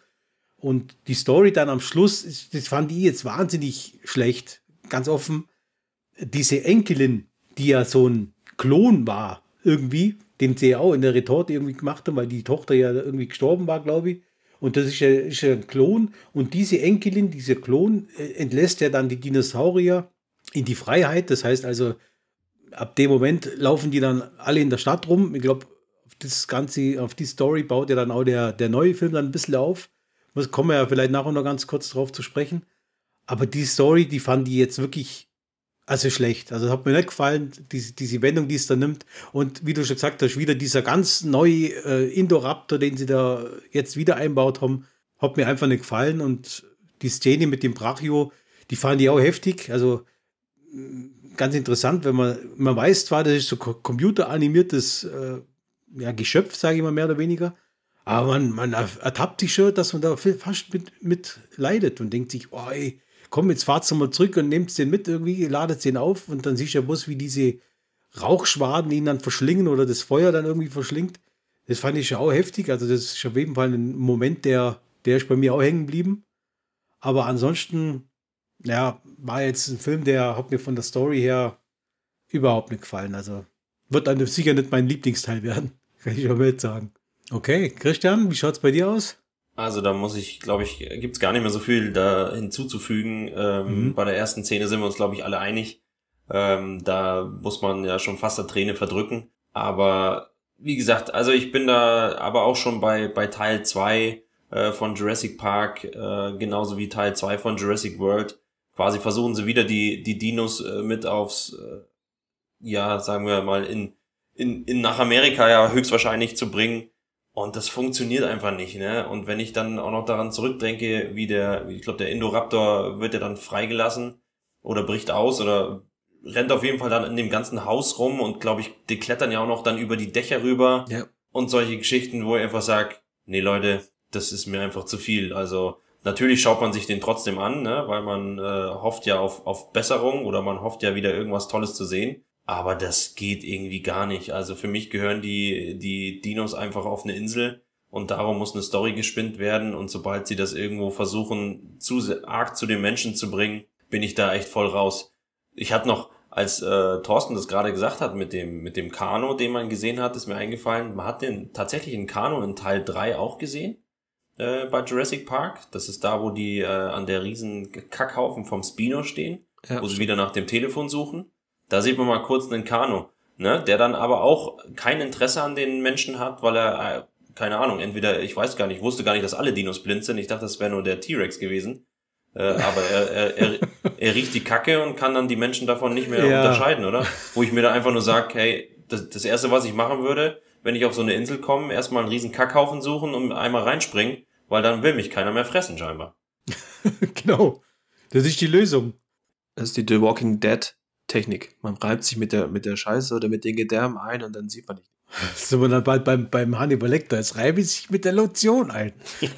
Und die Story dann am Schluss, das fand ich jetzt wahnsinnig schlecht, ganz offen. Diese Enkelin, die ja so ein Klon war, irgendwie, den sie ja auch in der Retorte irgendwie gemacht haben, weil die Tochter ja irgendwie gestorben war, glaube ich. Und das ist ja, ist ja ein Klon. Und diese Enkelin, dieser Klon, äh, entlässt ja dann die Dinosaurier in die Freiheit. Das heißt also, ab dem Moment laufen die dann alle in der Stadt rum. Ich glaube, auf das Ganze, auf die Story baut ja dann auch der, der neue Film dann ein bisschen auf. Das kommen wir ja vielleicht nachher noch ganz kurz drauf zu sprechen. Aber die Story, die fand ich jetzt wirklich also schlecht. Also hat mir nicht gefallen, diese, diese Wendung, die es da nimmt. Und wie du schon gesagt hast, wieder dieser ganz neue äh, Indoraptor, den sie da jetzt wieder einbaut haben, hat mir einfach nicht gefallen. Und die Szene mit dem Brachio, die fand ich auch heftig. Also ganz interessant, wenn man, man weiß zwar, das ist so computeranimiertes äh, ja, Geschöpf, sage ich mal mehr oder weniger. Aber man, man ertappt sich schon, dass man da fast mit, mit leidet und denkt sich, oh, ey, komm, jetzt fahrt's mal zurück und nehmt den mit irgendwie, ladet den auf und dann siehst du ja bloß, wie diese Rauchschwaden ihn dann verschlingen oder das Feuer dann irgendwie verschlingt. Das fand ich ja auch heftig. Also, das ist auf jeden Fall ein Moment, der, der ist bei mir auch hängen geblieben. Aber ansonsten, ja, war jetzt ein Film, der hat mir von der Story her überhaupt nicht gefallen. Also, wird dann sicher nicht mein Lieblingsteil werden. Kann ich auch mal sagen. Okay, Christian, wie schaut's bei dir aus?
Also da muss ich, glaube ich, gibt's gar nicht mehr so viel da hinzuzufügen. Ähm, mhm. Bei der ersten Szene sind wir uns, glaube ich, alle einig. Ähm, da muss man ja schon fast eine Träne verdrücken. Aber wie gesagt, also ich bin da aber auch schon bei, bei Teil zwei äh, von Jurassic Park, äh, genauso wie Teil 2 von Jurassic World. Quasi versuchen sie wieder die, die Dinos äh, mit aufs, äh, ja, sagen wir mal, in, in, in nach Amerika ja höchstwahrscheinlich zu bringen. Und das funktioniert einfach nicht, ne? Und wenn ich dann auch noch daran zurückdenke, wie der, ich glaube, der Indoraptor wird ja dann freigelassen oder bricht aus oder rennt auf jeden Fall dann in dem ganzen Haus rum und glaube ich, die klettern ja auch noch dann über die Dächer rüber
Ja.
und solche Geschichten, wo ich einfach sag, nee Leute, das ist mir einfach zu viel. Also natürlich schaut man sich den trotzdem an, ne? weil man äh, hofft ja auf, auf Besserung oder man hofft ja wieder irgendwas Tolles zu sehen. Aber das geht irgendwie gar nicht. Also für mich gehören die, die Dinos einfach auf eine Insel und darum muss eine Story gespinnt werden und sobald sie das irgendwo versuchen, zu arg zu den Menschen zu bringen, bin ich da echt voll raus. Ich hatte noch, als äh, Thorsten das gerade gesagt hat mit dem, mit dem Kano, den man gesehen hat, ist mir eingefallen, man hat den tatsächlich in Kano in Teil 3 auch gesehen äh, bei Jurassic Park. Das ist da, wo die äh, an der riesen Kackhaufen vom Spino stehen,
Ja,
wo sie wieder nach dem Telefon suchen. Da sieht man mal kurz einen Kano, ne, der dann aber auch kein Interesse an den Menschen hat, weil er, äh, keine Ahnung, entweder, ich weiß gar nicht, wusste gar nicht, dass alle Dinos blind sind. Ich dachte, das wäre nur der T-Rex gewesen. Äh, aber er, er, er, er riecht die Kacke und kann dann die Menschen davon nicht mehr
Ja.
unterscheiden, oder? Wo ich mir da einfach nur sage, hey, das, das Erste, was ich machen würde, wenn ich auf so eine Insel komme, erstmal einen riesen Kackhaufen suchen und einmal reinspringen, weil dann will mich keiner mehr fressen, scheinbar.
genau. Das ist die Lösung.
Das ist die The Walking Dead Technik. Man reibt sich mit der, mit der Scheiße oder mit den Gedärmen ein und dann sieht man nicht.
Sind wir dann bald beim, beim Hannibal Lecter. Jetzt reibe ich sich mit der Lotion ein.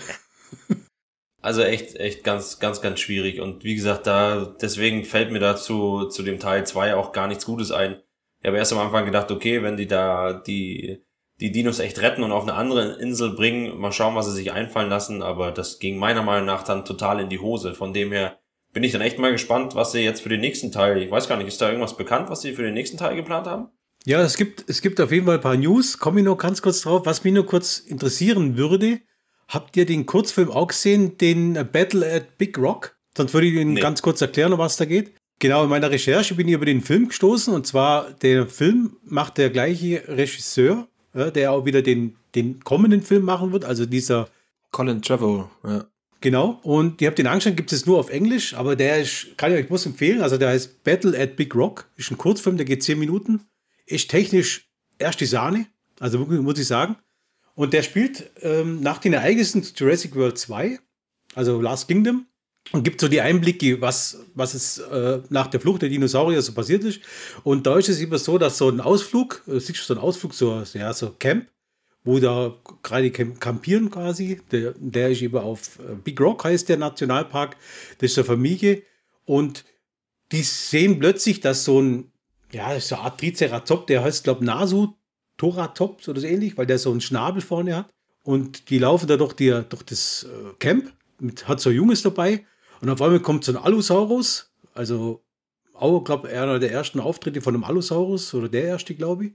Also echt, echt ganz, ganz, ganz schwierig. Und wie gesagt, da, deswegen fällt mir dazu, zu dem Teil 2 auch gar nichts Gutes ein. Ich habe erst am Anfang gedacht, okay, wenn die da die, die Dinos echt retten und auf eine andere Insel bringen, mal schauen, was sie sich einfallen lassen. Aber das ging meiner Meinung nach dann total in die Hose. Von dem her bin ich dann echt mal gespannt, was sie jetzt für den nächsten Teil, ich weiß gar nicht, ist da irgendwas bekannt, was sie für den nächsten Teil geplant haben?
Ja, es gibt, es gibt auf jeden Fall ein paar News. Komme ich noch ganz kurz drauf. Was mich nur kurz interessieren würde, habt ihr den Kurzfilm auch gesehen, den äh, Battle at Big Rock? Sonst würde ich Ihnen
Nee.
ganz kurz erklären, um was da geht. Genau, in meiner Recherche bin ich über den Film gestoßen und zwar der Film macht der gleiche Regisseur, ja, der auch wieder den, den kommenden Film machen wird, also dieser
Colin Trevorrow, ja.
Genau. Und ihr habt den angeschaut, gibt es nur auf Englisch, aber der ist, kann ich euch bloß empfehlen. Also der heißt Battle at Big Rock. Ist ein Kurzfilm, der geht 10 Minuten. Ist technisch erst die Sahne. Also muss ich sagen. Und der spielt ähm, nach den Ereignissen Jurassic World 2, also Last Kingdom, und gibt so die Einblicke, was, was es äh, nach der Flucht der Dinosaurier so passiert ist. Und da ist es immer so, dass so ein Ausflug, äh, siehst du so ein Ausflug, so, ja, so Camp, wo da gerade camp- campieren quasi. Der, der ist eben auf äh, Big Rock, heißt der Nationalpark. Das ist eine Familie. Und die sehen plötzlich, dass so ein, ja, so eine Art Triceratops, der heißt, glaube Nasu Toratops oder so ähnlich, weil der so einen Schnabel vorne hat. Und die laufen da durch, die, durch das äh, Camp, mit, hat so Junges dabei. Und auf einmal kommt so ein Allosaurus, also auch, glaube einer der ersten Auftritte von einem Allosaurus oder der erste, glaube ich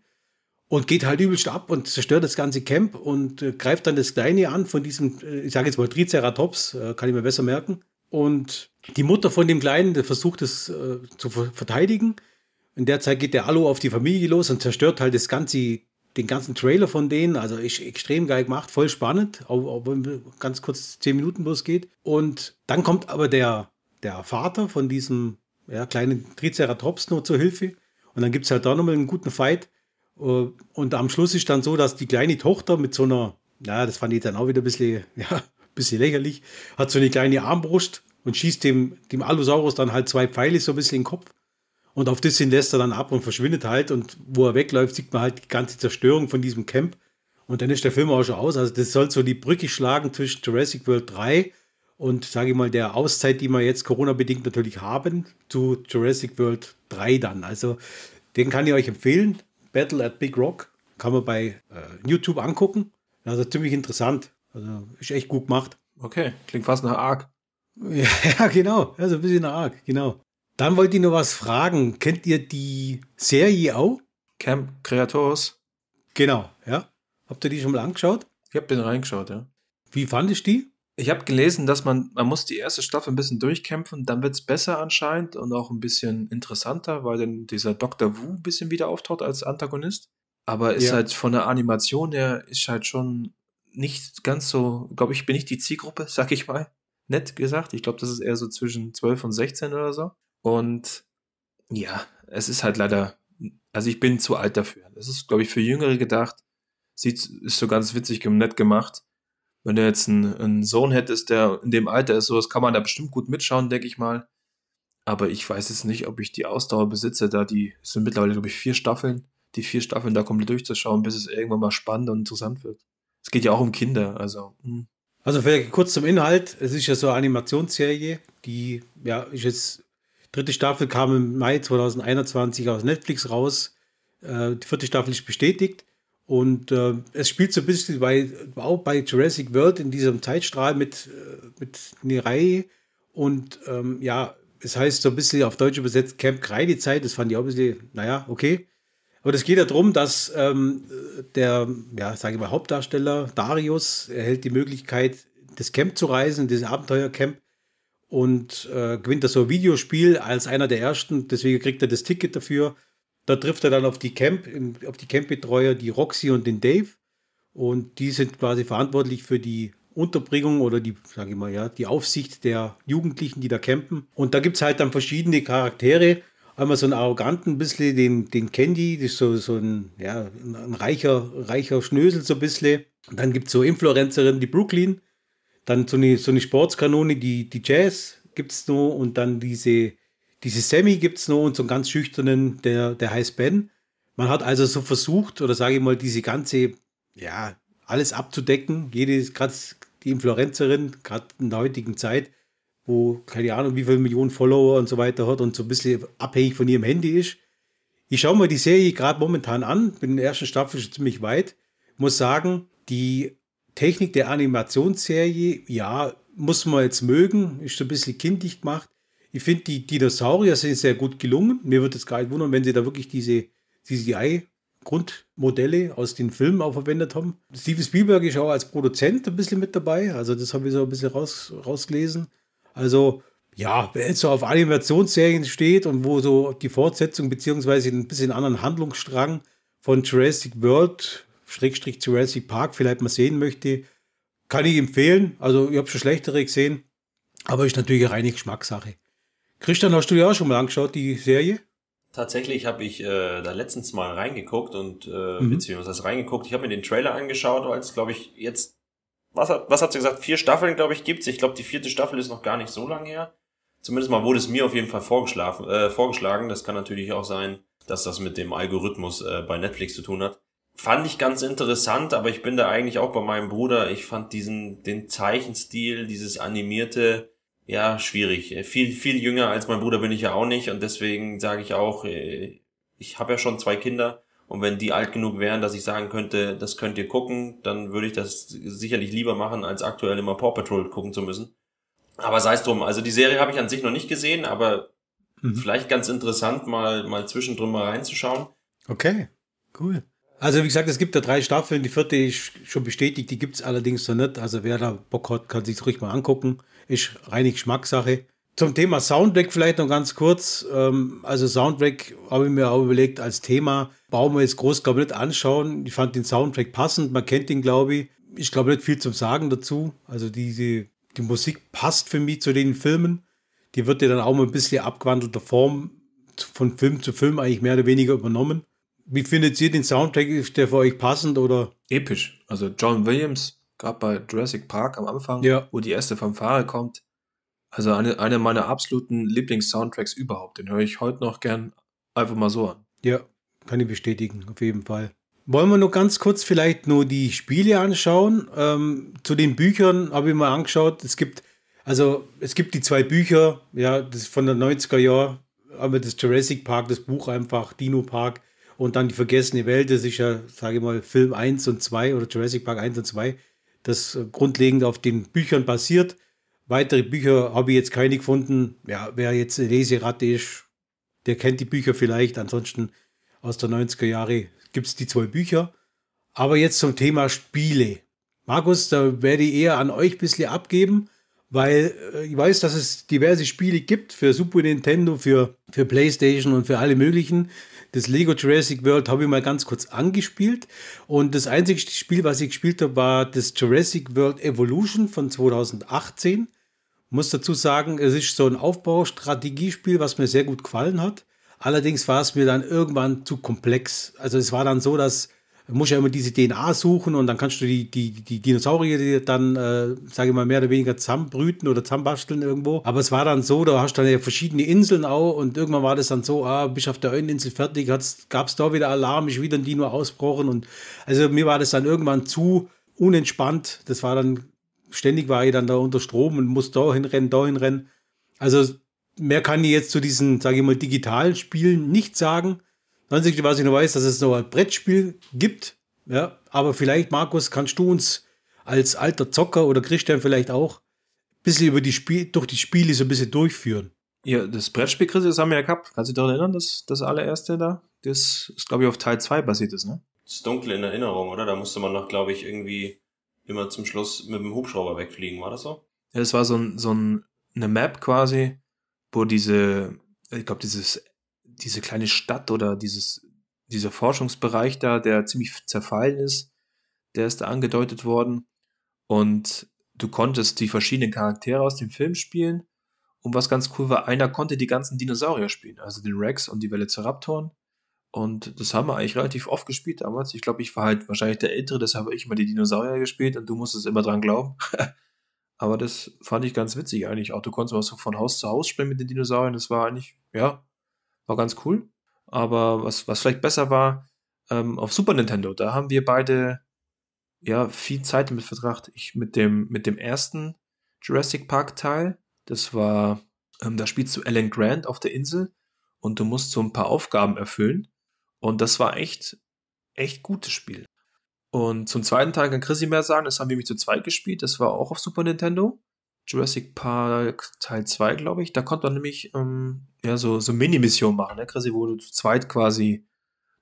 und geht halt übelst ab und zerstört das ganze Camp und äh, greift dann das Kleine an von diesem, äh, ich sage jetzt mal Triceratops, äh, kann ich mir besser merken. Und die Mutter von dem Kleinen, versucht es äh, zu ver verteidigen. In der Zeit geht der Alu auf die Familie los und zerstört halt das ganze, den ganzen Trailer von denen. Also ist extrem geil gemacht, voll spannend, auch, auch wenn ganz kurz zehn Minuten bloß geht. Und dann kommt aber der, der Vater von diesem ja, kleinen Triceratops nur zur Hilfe. Und dann gibt es halt da nochmal einen guten Fight. Äh, Und am Schluss ist dann so, dass die kleine Tochter mit so einer, ja, das fand ich dann auch wieder ein bisschen, ja, ein bisschen lächerlich, hat so eine kleine Armbrust und schießt dem, dem Allosaurus dann halt zwei Pfeile so ein bisschen in den Kopf. Und auf das hin lässt er dann ab und verschwindet halt. Und wo er wegläuft, sieht man halt die ganze Zerstörung von diesem Camp. Und dann ist der Film auch schon aus. Also das soll so die Brücke schlagen zwischen Jurassic World 3 und, sage ich mal, der Auszeit, die wir jetzt Corona-bedingt natürlich haben, zu Jurassic World 3 dann. Also den kann ich euch empfehlen. Battle at Big Rock. Kann man bei äh, YouTube angucken. Also ziemlich interessant. Also ist echt gut gemacht.
Okay, klingt fast nach Ark.
Ja, ja genau. Also ein bisschen arg, genau. Dann wollte ich noch was fragen. Kennt ihr die Serie auch?
Camp Creators.
Genau, ja. Habt ihr die schon mal angeschaut?
Ich habe den reingeschaut, ja.
Wie fandest du die?
Ich habe gelesen, dass man, man muss die erste Staffel ein bisschen durchkämpfen, dann wird's besser anscheinend und auch ein bisschen interessanter, weil dann dieser Dr. Wu ein bisschen wieder auftaucht als Antagonist. Aber ist
Ja.
halt von der Animation her, ist halt schon nicht ganz so, glaube ich, bin nicht die Zielgruppe, sag ich mal. Nett gesagt. Ich glaube, das ist eher so zwischen 12 und 16 oder so. Und ja, es ist halt leider, also ich bin zu alt dafür. Das ist, glaube ich, für Jüngere gedacht. Sieht, ist so ganz witzig und nett gemacht. Wenn du jetzt einen, einen Sohn hättest, der in dem Alter ist, sowas kann man da bestimmt gut mitschauen, denke ich mal. Aber ich weiß jetzt nicht, ob ich die Ausdauer besitze, da die es sind mittlerweile, glaube ich, vier Staffeln, die vier Staffeln da komplett durchzuschauen, bis es irgendwann mal spannend und interessant wird. Es geht ja auch um Kinder, also. Mh. Hm.
Also vielleicht kurz zum Inhalt. Es ist ja so eine Animationsserie, die ja ist jetzt dritte Staffel kam im Mai 2021 aus Netflix raus. Äh, die vierte Staffel ist bestätigt. Und äh, es spielt so ein bisschen bei, auch bei Jurassic World in diesem Zeitstrahl mit, äh, mit Nirei. Und ähm, ja, es heißt so ein bisschen auf Deutsch übersetzt Camp Kreidezeit. Das fand ich auch ein bisschen, naja, okay. Aber es geht ja darum, dass ähm, der, ja, sage ich mal, Hauptdarsteller Darius erhält die Möglichkeit, das Camp zu reisen, dieses Abenteuercamp und äh, gewinnt da so ein Videospiel als einer der ersten. Deswegen kriegt er das Ticket dafür. Da trifft er dann auf die Camp, auf die Campbetreuer, die Roxy und den Dave. Und die sind quasi verantwortlich für die Unterbringung oder die, sage ich mal, ja, die Aufsicht der Jugendlichen, die da campen. Und da gibt es halt dann verschiedene Charaktere einmal so einen arroganten, bisschen den, den Candy, das ist so, so ein, ja, ein reicher, reicher Schnösel so ein bisschen. Dann gibt es so Influencerin, die Brooklyn. Dann so eine, so eine Sportskanone, die, die Jazz gibt es noch. Und dann diese, diese Sammy gibt es noch und so einen ganz schüchternen, der, der heißt Ben. Man hat also so versucht, oder sage ich mal, diese ganze, ja, alles abzudecken. Jede, gerade die Influencerin, gerade in der heutigen Zeit, wo keine Ahnung, wie viele Millionen Follower und so weiter hat und so ein bisschen abhängig von ihrem Handy ist. Ich schaue mir die Serie gerade momentan an, bin in der ersten Staffel schon ziemlich weit. Muss sagen, die Technik der Animationsserie, ja, muss man jetzt mögen, ist so ein bisschen kindlich gemacht. Ich finde, die Dinosaurier sind sehr gut gelungen. Mir würde es gar nicht wundern, wenn sie da wirklich diese CGI-Grundmodelle aus den Filmen auch verwendet haben. Steven Spielberg ist auch als Produzent ein bisschen mit dabei. Also, das habe ich so ein bisschen raus, rausgelesen. Also, ja, wer jetzt so auf Animationsserien steht und wo so die Fortsetzung beziehungsweise ein bisschen anderen Handlungsstrang von Jurassic World, Schrägstrich Jurassic Park vielleicht mal sehen möchte, kann ich empfehlen. Also, ich habe schon schlechtere gesehen, aber ist natürlich eine reine Geschmackssache. Christian, hast du ja auch schon mal angeschaut, die Serie?
Tatsächlich habe ich äh, da letztens mal reingeguckt und äh, mhm. beziehungsweise reingeguckt. Ich habe mir den Trailer angeschaut, weil es, glaube ich, jetzt was hat, was hat sie gesagt? Vier Staffeln, glaube ich, gibt's. Ich glaube, die vierte Staffel ist noch gar nicht so lange her. Zumindest mal wurde es mir auf jeden Fall vorgeschlagen. Äh, vorgeschlagen. Das kann natürlich auch sein, dass das mit dem Algorithmus äh, bei Netflix zu tun hat. Fand ich ganz interessant, aber ich bin da eigentlich auch bei meinem Bruder. Ich fand diesen, den Zeichenstil, dieses animierte, ja, schwierig. Äh, viel, viel jünger als mein Bruder bin ich ja auch nicht und deswegen sage ich auch, äh, ich habe ja schon zwei Kinder und wenn die alt genug wären, dass ich sagen könnte, das könnt ihr gucken, dann würde ich das sicherlich lieber machen, als aktuell immer Paw Patrol gucken zu müssen. Aber sei es drum. Also die Serie habe ich an sich noch nicht gesehen, aber mhm. vielleicht ganz interessant, mal, mal zwischendrin mal reinzuschauen.
Okay, cool. Also wie gesagt, es gibt da drei Staffeln. Die vierte ist schon bestätigt, die gibt es allerdings noch nicht. Also wer da Bock hat, kann sich ruhig mal angucken. Ist reine Geschmackssache. Zum Thema Soundtrack vielleicht noch ganz kurz. Ähm, also Soundtrack habe ich mir auch überlegt als Thema. Brauchen wir jetzt groß, glaube ich, nicht anschauen. Ich fand den Soundtrack passend. Man kennt ihn, glaube ich. Ich glaube nicht viel zum Sagen dazu. Also diese, die Musik passt für mich zu den Filmen. Die wird ja dann auch mal ein bisschen abgewandelter Form von Film zu Film eigentlich mehr oder weniger übernommen. Wie findet ihr den Soundtrack? Ist der für euch passend oder?
Episch. Also John Williams, gerade bei Jurassic Park am Anfang, ja. wo die erste Fanfare kommt, also eine, eine meiner absoluten Lieblings-Soundtracks überhaupt. Den höre ich heute noch gern einfach mal so an.
Ja, kann ich bestätigen, auf jeden Fall. Wollen wir nur ganz kurz vielleicht nur die Spiele anschauen? Ähm, zu den Büchern habe ich mal angeschaut. Es gibt, also es gibt die zwei Bücher, ja, das von der 90er Jahr, aber das Jurassic Park, das Buch einfach, Dino Park und dann die vergessene Welt, das ist ja, sage ich mal, Film 1 und 2 oder Jurassic Park 1 und 2, das grundlegend auf den Büchern basiert. Weitere Bücher habe ich jetzt keine gefunden. Ja, wer jetzt Leseratte ist, der kennt die Bücher vielleicht. Ansonsten aus der 90er Jahre gibt es die zwei Bücher. Aber jetzt zum Thema Spiele. Markus, da werde ich eher an euch ein bisschen abgeben, weil äh, ich weiß, dass es diverse Spiele gibt für Super Nintendo, für, für PlayStation und für alle möglichen. Das Lego Jurassic World habe ich mal ganz kurz angespielt. Und das einzige Spiel, was ich gespielt habe, war das Jurassic World Evolution von 2018. Muss dazu sagen, es ist so ein Aufbaustrategiespiel, was mir sehr gut gefallen hat. Allerdings war es mir dann irgendwann zu komplex. Also es war dann so, dass muss ja immer diese DNA suchen und dann kannst du die, die, die Dinosaurier dann, äh, sage ich mal, mehr oder weniger zusammenbrüten oder zusammenbasteln irgendwo. Aber es war dann so, da hast du dann ja verschiedene Inseln auch und irgendwann war das dann so, ah, bist auf der einen Insel fertig, gab es da wieder Alarm, ist wieder ein Dino ausbrochen und also mir war das dann irgendwann zu unentspannt. Das war dann, ständig war ich dann da unter Strom und muss da hinrennen, da hinrennen. Also mehr kann ich jetzt zu diesen, sage ich mal, digitalen Spielen nicht sagen. Das Einzige, was ich noch weiß, dass es noch ein Brettspiel gibt. Ja, aber vielleicht, Markus, kannst du uns als alter Zocker oder Christian vielleicht auch ein bisschen über die Spiel, durch die Spiele so ein bisschen durchführen.
Ja, das Brettspiel, Chris, das haben wir ja gehabt. Kannst du dich daran erinnern, das, das allererste da? Das ist, glaube ich, auf Teil 2 basiert ist, ne?
Das ist dunkel in Erinnerung, oder? Da musste man noch, glaube ich, irgendwie immer zum Schluss mit dem Hubschrauber wegfliegen, war das so?
Ja, das war so, ein, so ein, eine Map quasi, wo diese, ich glaube, dieses diese kleine Stadt oder dieses, dieser Forschungsbereich da, der ziemlich zerfallen ist, der ist da angedeutet worden. Und du konntest die verschiedenen Charaktere aus dem Film spielen. Und was ganz cool war, einer konnte die ganzen Dinosaurier spielen, also den Rex und die Velociraptoren. Und das haben wir eigentlich relativ oft gespielt damals. Ich glaube, ich war halt wahrscheinlich der Ältere, deshalb habe ich immer die Dinosaurier gespielt und du musstest immer dran glauben. Aber das fand ich ganz witzig eigentlich auch. Du konntest mal so von Haus zu Haus spielen mit den Dinosauriern. Das war eigentlich, ja, war ganz cool. Aber was, was vielleicht besser war, ähm, auf Super Nintendo, da haben wir beide ja viel Zeit damit verbracht. Ich mit dem, mit dem ersten Jurassic Park Teil, das war, ähm, da spielst du Alan Grant auf der Insel und du musst so ein paar Aufgaben erfüllen. Und das war echt, echt gutes Spiel. Und zum zweiten Teil kann Chrissy mehr sagen, das haben wir mich zu zweit gespielt, das war auch auf Super Nintendo. Jurassic Park Teil 2, glaube ich. Da konnte man nämlich ähm, ja, so, so Mini-Missionen machen, ne, Chrissy, wo du zu zweit quasi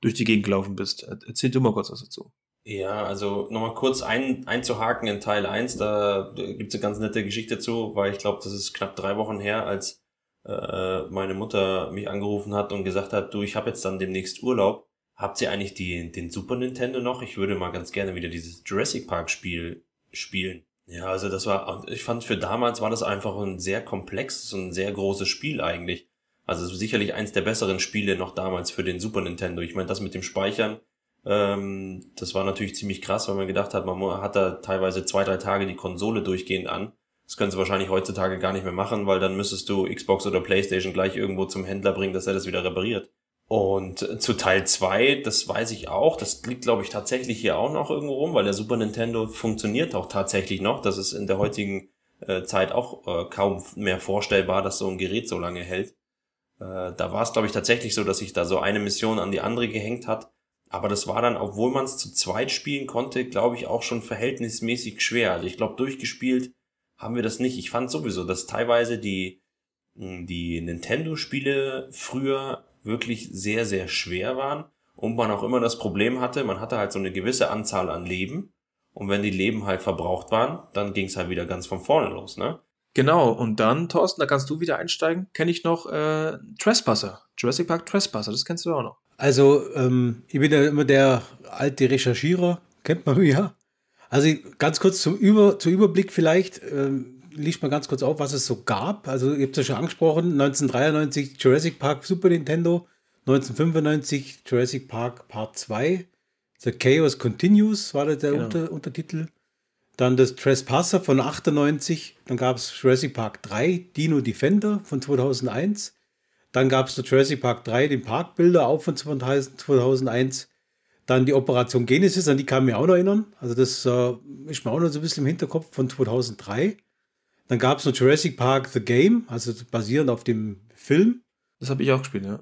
durch die Gegend gelaufen bist. Erzähl du mal kurz was dazu.
Ja, also nochmal kurz ein, einzuhaken in Teil 1, da gibt's eine ganz nette Geschichte zu, weil ich glaube, das ist knapp drei Wochen her, als äh, meine Mutter mich angerufen hat und gesagt hat, du, ich habe jetzt dann demnächst Urlaub. Habt ihr eigentlich die, den Super Nintendo noch? Ich würde mal ganz gerne wieder dieses Jurassic Park Spiel spielen. Ja, also das war, ich fand für damals war das einfach ein sehr komplexes und sehr großes Spiel eigentlich. Also sicherlich eins der besseren Spiele noch damals für den Super Nintendo. Ich meine, das mit dem Speichern, ähm, das war natürlich ziemlich krass, weil man gedacht hat, man hat da teilweise zwei, drei Tage die Konsole durchgehend an. Das können sie wahrscheinlich heutzutage gar nicht mehr machen, weil dann müsstest du Xbox oder Playstation gleich irgendwo zum Händler bringen, dass er das wieder repariert. Und zu Teil 2, das weiß ich auch, das liegt, glaube ich, tatsächlich hier auch noch irgendwo rum, weil der Super Nintendo funktioniert auch tatsächlich noch. Das ist in der heutigen äh, Zeit auch äh, kaum mehr vorstellbar, dass so ein Gerät so lange hält. Äh, da war es, glaube ich, tatsächlich so, dass sich da so eine Mission an die andere gehängt hat. Aber das war dann, obwohl man es zu zweit spielen konnte, glaube ich, auch schon verhältnismäßig schwer. Also ich glaube, durchgespielt haben wir das nicht. Ich fand sowieso, dass teilweise die, die Nintendo-Spiele früher wirklich sehr, sehr schwer waren und man auch immer das Problem hatte, man hatte halt so eine gewisse Anzahl an Leben und wenn die Leben halt verbraucht waren, dann ging es halt wieder ganz von vorne los, ne?
Genau, und dann, Thorsten, da kannst du wieder einsteigen, kenne ich noch äh, Trespasser, Jurassic Park Trespasser, das kennst du auch noch.
Also, ähm, ich bin ja immer der alte Recherchierer, kennt man ja. Also ganz kurz zum, Über, zum Überblick vielleicht, ähm, liest mal ganz kurz auf, was es so gab. Also, ihr habt es ja schon angesprochen: 1993 Jurassic Park Super Nintendo, 1995 Jurassic Park Part 2, The Chaos Continues war der genau. Unter Untertitel. Dann das Trespasser von 98, dann gab es Jurassic Park 3, Dino Defender von 2001. Dann gab es der Jurassic Park 3, den Parkbilder, auch von 2001. Dann die Operation Genesis, an die kann ich mich auch noch erinnern. Also das äh, ist mir auch noch so ein bisschen im Hinterkopf von 2003. Dann gab es noch Jurassic Park The Game, also basierend auf dem Film.
Das habe ich auch gespielt, ja.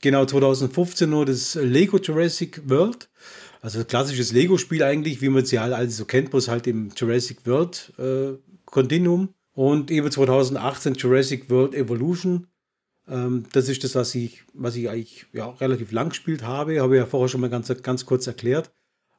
Genau, 2015 nur das Lego Jurassic World. Also klassisches Lego-Spiel eigentlich, wie man es ja alle so kennt, bloß halt im Jurassic World äh, Continuum. Und eben 2018 Jurassic World Evolution. Ähm, das ist das, was ich, was ich eigentlich ja, relativ lang gespielt habe. Habe ich ja vorher schon mal ganz, ganz kurz erklärt.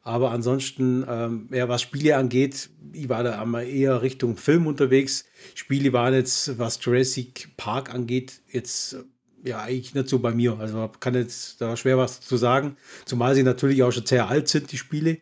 Aber ansonsten, ähm, ja, was Spiele angeht, ich war da einmal eher Richtung Film unterwegs. Spiele waren jetzt, was Jurassic Park angeht, jetzt ja eigentlich nicht so bei mir. Also kann jetzt da schwer was zu sagen. Zumal sie natürlich auch schon sehr alt sind, die Spiele.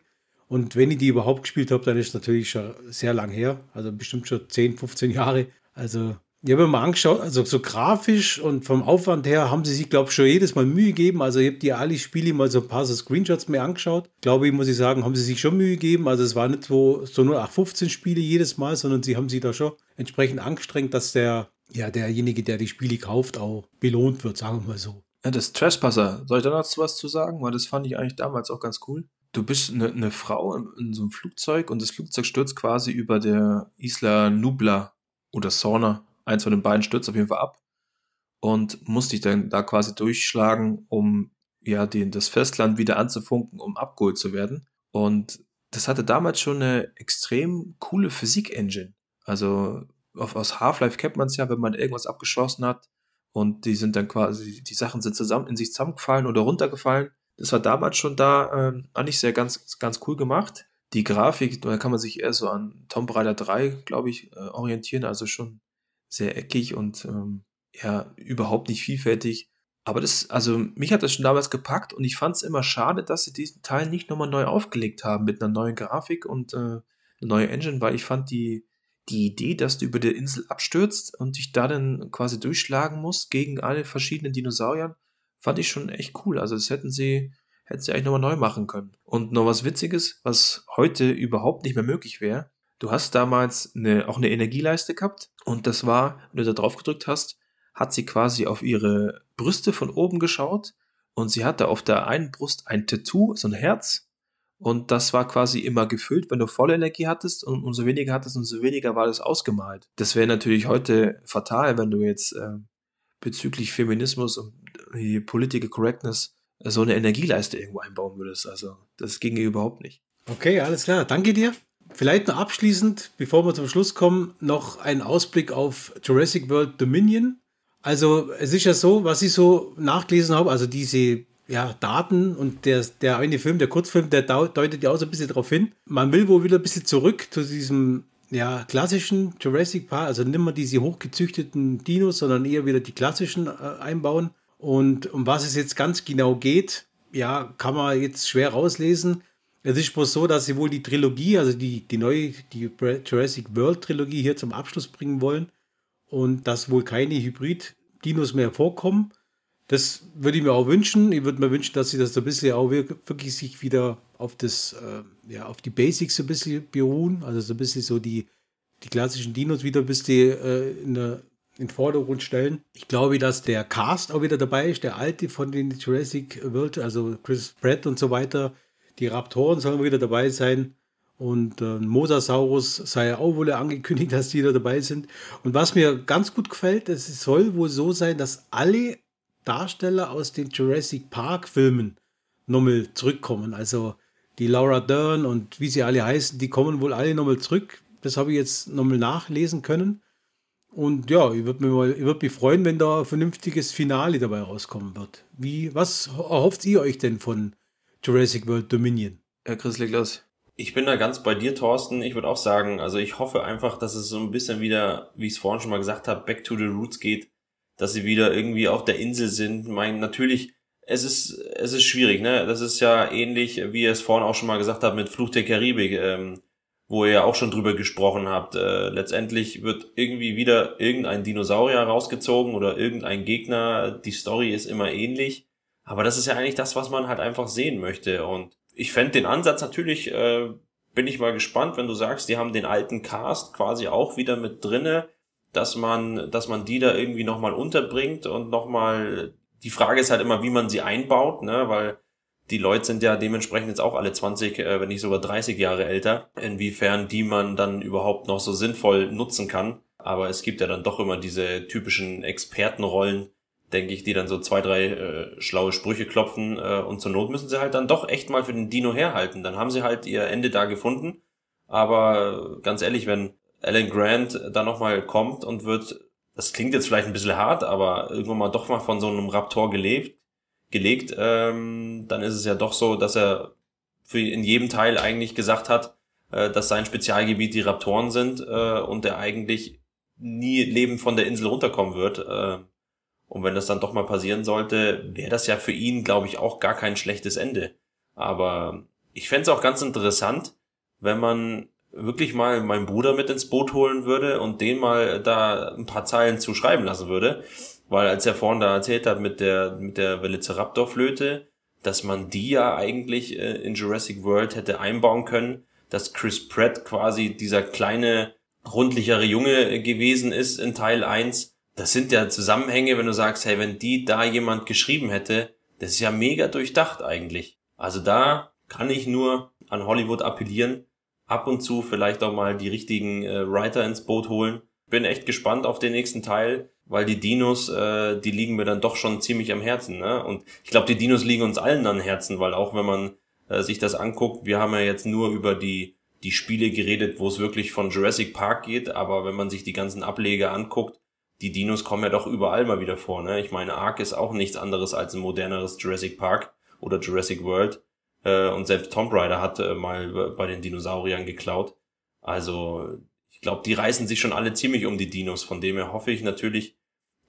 Und wenn ich die überhaupt gespielt habe, dann ist es natürlich schon sehr lang her. Also bestimmt schon 10, 15 Jahre. Also ich habe mir mal angeschaut, also so grafisch und vom Aufwand her haben sie sich, glaube ich, schon jedes Mal Mühe gegeben. Also ich habe die alle Spiele mal so ein paar so Screenshots mir angeschaut. Glaube ich, muss ich sagen, haben sie sich schon Mühe gegeben. Also es war nicht so, so nur 15 Spiele jedes Mal, sondern sie haben sich da schon entsprechend angestrengt, dass der, ja, derjenige, der die Spiele kauft, auch belohnt wird, sagen wir mal so.
Ja, das Trespasser, soll ich da noch was zu sagen? Weil das fand ich eigentlich damals auch ganz cool. Du bist eine, eine Frau in, in so einem Flugzeug und das Flugzeug stürzt quasi über der Isla Nubla oder Sauna eins von den beiden stürzt auf jeden Fall ab und musste dich dann da quasi durchschlagen, um ja den, das Festland wieder anzufunken, um abgeholt zu werden. Und das hatte damals schon eine extrem coole Physik-Engine. Also auf, aus Half-Life kennt man es ja, wenn man irgendwas abgeschossen hat und die sind dann quasi, die Sachen sind zusammen in sich zusammengefallen oder runtergefallen. Das war damals schon da äh, eigentlich sehr ganz, ganz cool gemacht. Die Grafik, da kann man sich eher so an Tomb Raider 3, glaube ich, äh, orientieren, also schon sehr eckig und ähm, ja, überhaupt nicht vielfältig. Aber das, also mich hat das schon damals gepackt und ich fand es immer schade, dass sie diesen Teil nicht nochmal neu aufgelegt haben mit einer neuen Grafik und äh, eine neue Engine, weil ich fand die, die Idee, dass du über der Insel abstürzt und dich da dann quasi durchschlagen musst gegen alle verschiedenen Dinosauriern, fand ich schon echt cool. Also das hätten sie, hätten sie eigentlich nochmal neu machen können. Und noch was Witziges, was heute überhaupt nicht mehr möglich wäre, Du hast damals eine, auch eine Energieleiste gehabt und das war, wenn du da drauf gedrückt hast, hat sie quasi auf ihre Brüste von oben geschaut und sie hatte auf der einen Brust ein Tattoo, so ein Herz und das war quasi immer gefüllt, wenn du volle Energie hattest und umso weniger hattest, umso weniger war das ausgemalt. Das wäre natürlich heute fatal, wenn du jetzt äh, bezüglich Feminismus und äh, Political Correctness äh, so eine Energieleiste irgendwo einbauen würdest. Also das ginge überhaupt nicht.
Okay, alles klar. Danke dir. Vielleicht noch abschließend, bevor wir zum Schluss kommen, noch ein Ausblick auf Jurassic World Dominion. Also es ist ja so, was ich so nachgelesen habe, also diese ja, Daten und der, der eine Film, der Kurzfilm, der deutet ja auch so ein bisschen darauf hin. Man will wohl wieder ein bisschen zurück zu diesem ja, klassischen Jurassic Park, also nicht mehr diese hochgezüchteten Dinos, sondern eher wieder die klassischen äh, einbauen. Und um was es jetzt ganz genau geht, ja, kann man jetzt schwer rauslesen. Es ist bloß so, dass sie wohl die Trilogie, also die, die neue, die Jurassic World Trilogie hier zum Abschluss bringen wollen und dass wohl keine Hybrid-Dinos mehr vorkommen. Das würde ich mir auch wünschen. Ich würde mir wünschen, dass sie das so ein bisschen auch wirklich sich wieder auf das, äh, ja, auf die Basics so ein bisschen beruhen. Also so ein bisschen so die, die klassischen Dinos wieder ein bisschen äh, in, der, in den Vordergrund stellen. Ich glaube, dass der Cast auch wieder dabei ist, der alte von den Jurassic World, also Chris Pratt und so weiter, die Raptoren sollen wieder dabei sein. Und äh, Mosasaurus sei auch wohl angekündigt, dass die da dabei sind. Und was mir ganz gut gefällt, es soll wohl so sein, dass alle Darsteller aus den Jurassic Park Filmen nochmal zurückkommen. Also die Laura Dern und wie sie alle heißen, die kommen wohl alle nochmal zurück. Das habe ich jetzt nochmal nachlesen können. Und ja, ich würde mich, würd mich freuen, wenn da ein vernünftiges Finale dabei rauskommen wird. Wie, was erhofft ihr euch denn von Jurassic World Dominion.
Herr Chris, leg los.
Ich bin da ganz bei dir, Thorsten. Ich würde auch sagen, also ich hoffe einfach, dass es so ein bisschen wieder, wie ich es vorhin schon mal gesagt habe, back to the roots geht, dass sie wieder irgendwie auf der Insel sind. Ich meine, natürlich, es ist, es ist schwierig, ne? Das ist ja ähnlich, wie ihr es vorhin auch schon mal gesagt habt mit Fluch der Karibik, ähm, wo ihr ja auch schon drüber gesprochen habt. Äh, letztendlich wird irgendwie wieder irgendein Dinosaurier rausgezogen oder irgendein Gegner. Die Story ist immer ähnlich. Aber das ist ja eigentlich das, was man halt einfach sehen möchte. Und ich fände den Ansatz natürlich, äh, bin ich mal gespannt, wenn du sagst, die haben den alten Cast quasi auch wieder mit drinne, dass man, dass man die da irgendwie nochmal unterbringt und nochmal, die Frage ist halt immer, wie man sie einbaut, ne, weil die Leute sind ja dementsprechend jetzt auch alle 20, äh, wenn nicht sogar 30 Jahre älter, inwiefern die man dann überhaupt noch so sinnvoll nutzen kann. Aber es gibt ja dann doch immer diese typischen Expertenrollen, denke ich, die dann so zwei, drei äh, schlaue Sprüche klopfen äh, und zur Not müssen sie halt dann doch echt mal für den Dino herhalten. Dann haben sie halt ihr Ende da gefunden. Aber ganz ehrlich, wenn Alan Grant da nochmal kommt und wird, das klingt jetzt vielleicht ein bisschen hart, aber irgendwann mal doch mal von so einem Raptor gelebt, gelegt, ähm, dann ist es ja doch so, dass er für in jedem Teil eigentlich gesagt hat, äh, dass sein Spezialgebiet die Raptoren sind äh, und er eigentlich nie lebend von der Insel runterkommen wird. Äh, und wenn das dann doch mal passieren sollte, wäre das ja für ihn, glaube ich, auch gar kein schlechtes Ende. Aber ich fände es auch ganz interessant, wenn man wirklich mal meinen Bruder mit ins Boot holen würde und den mal da ein paar Zeilen zu schreiben lassen würde. Weil als er vorhin da erzählt hat mit der, mit der Velociraptor-Flöte, dass man die ja eigentlich äh, in Jurassic World hätte einbauen können, dass Chris Pratt quasi dieser kleine, rundlichere Junge gewesen ist in Teil 1. Das sind ja Zusammenhänge, wenn du sagst, hey, wenn die da jemand geschrieben hätte, das ist ja mega durchdacht eigentlich. Also da kann ich nur an Hollywood appellieren, ab und zu vielleicht auch mal die richtigen äh, Writer ins Boot holen. Bin echt gespannt auf den nächsten Teil, weil die Dinos, äh, die liegen mir dann doch schon ziemlich am Herzen. Ne? Und ich glaube, die Dinos liegen uns allen am Herzen, weil auch wenn man äh, sich das anguckt, wir haben ja jetzt nur über die die Spiele geredet, wo es wirklich von Jurassic Park geht, aber wenn man sich die ganzen Ableger anguckt, die Dinos kommen ja doch überall mal wieder vor. Ne? Ich meine, Ark ist auch nichts anderes als ein moderneres Jurassic Park oder Jurassic World. Äh, und selbst Tomb Raider hat äh, mal bei den Dinosauriern geklaut. Also ich glaube, die reißen sich schon alle ziemlich um die Dinos. Von dem her hoffe ich natürlich,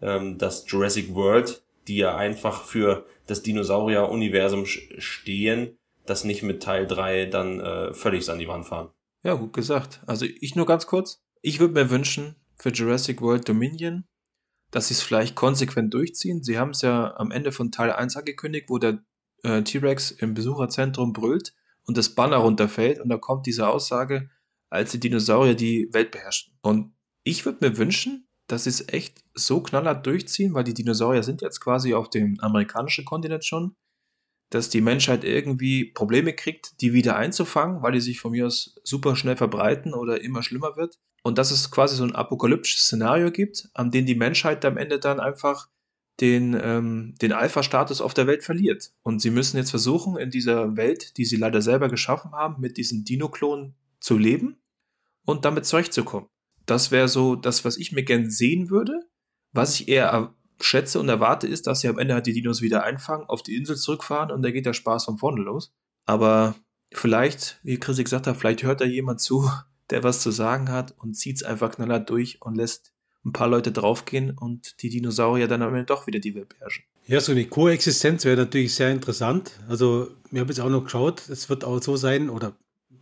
ähm, dass Jurassic World, die ja einfach für das Dinosaurier-Universum stehen, das nicht mit Teil 3 dann äh, völlig an die Wand fahren.
Ja, gut gesagt. Also ich nur ganz kurz. Ich würde mir wünschen für Jurassic World Dominion, dass sie es vielleicht konsequent durchziehen. Sie haben es ja am Ende von Teil 1 angekündigt, wo der äh, T-Rex im Besucherzentrum brüllt und das Banner runterfällt und da kommt diese Aussage, als die Dinosaurier die Welt beherrschten. Und ich würde mir wünschen, dass sie es echt so knallhart durchziehen, weil die Dinosaurier sind jetzt quasi auf dem amerikanischen Kontinent schon, dass die Menschheit irgendwie Probleme kriegt, die wieder einzufangen, weil die sich von mir aus super schnell verbreiten oder immer schlimmer wird. Und dass es quasi so ein apokalyptisches Szenario gibt, an dem die Menschheit am Ende dann einfach den, ähm, den Alpha-Status auf der Welt verliert. Und sie müssen jetzt versuchen, in dieser Welt, die sie leider selber geschaffen haben, mit diesen Dino-Klonen zu leben und damit zurechtzukommen. Das wäre so das, was ich mir gern sehen würde. Was ich eher schätze und erwarte, ist, dass sie am Ende halt die Dinos wieder einfangen, auf die Insel zurückfahren und da geht der Spaß von vorne los. Aber vielleicht, wie Chris gesagt hat, vielleicht hört da jemand zu, der was zu sagen hat und zieht es einfach knaller durch und lässt ein paar Leute draufgehen und die Dinosaurier dann am Ende doch wieder die Welt beherrschen.
Ja, so eine Koexistenz wäre natürlich sehr interessant. Also, wir haben jetzt auch noch geschaut, es wird auch so sein, oder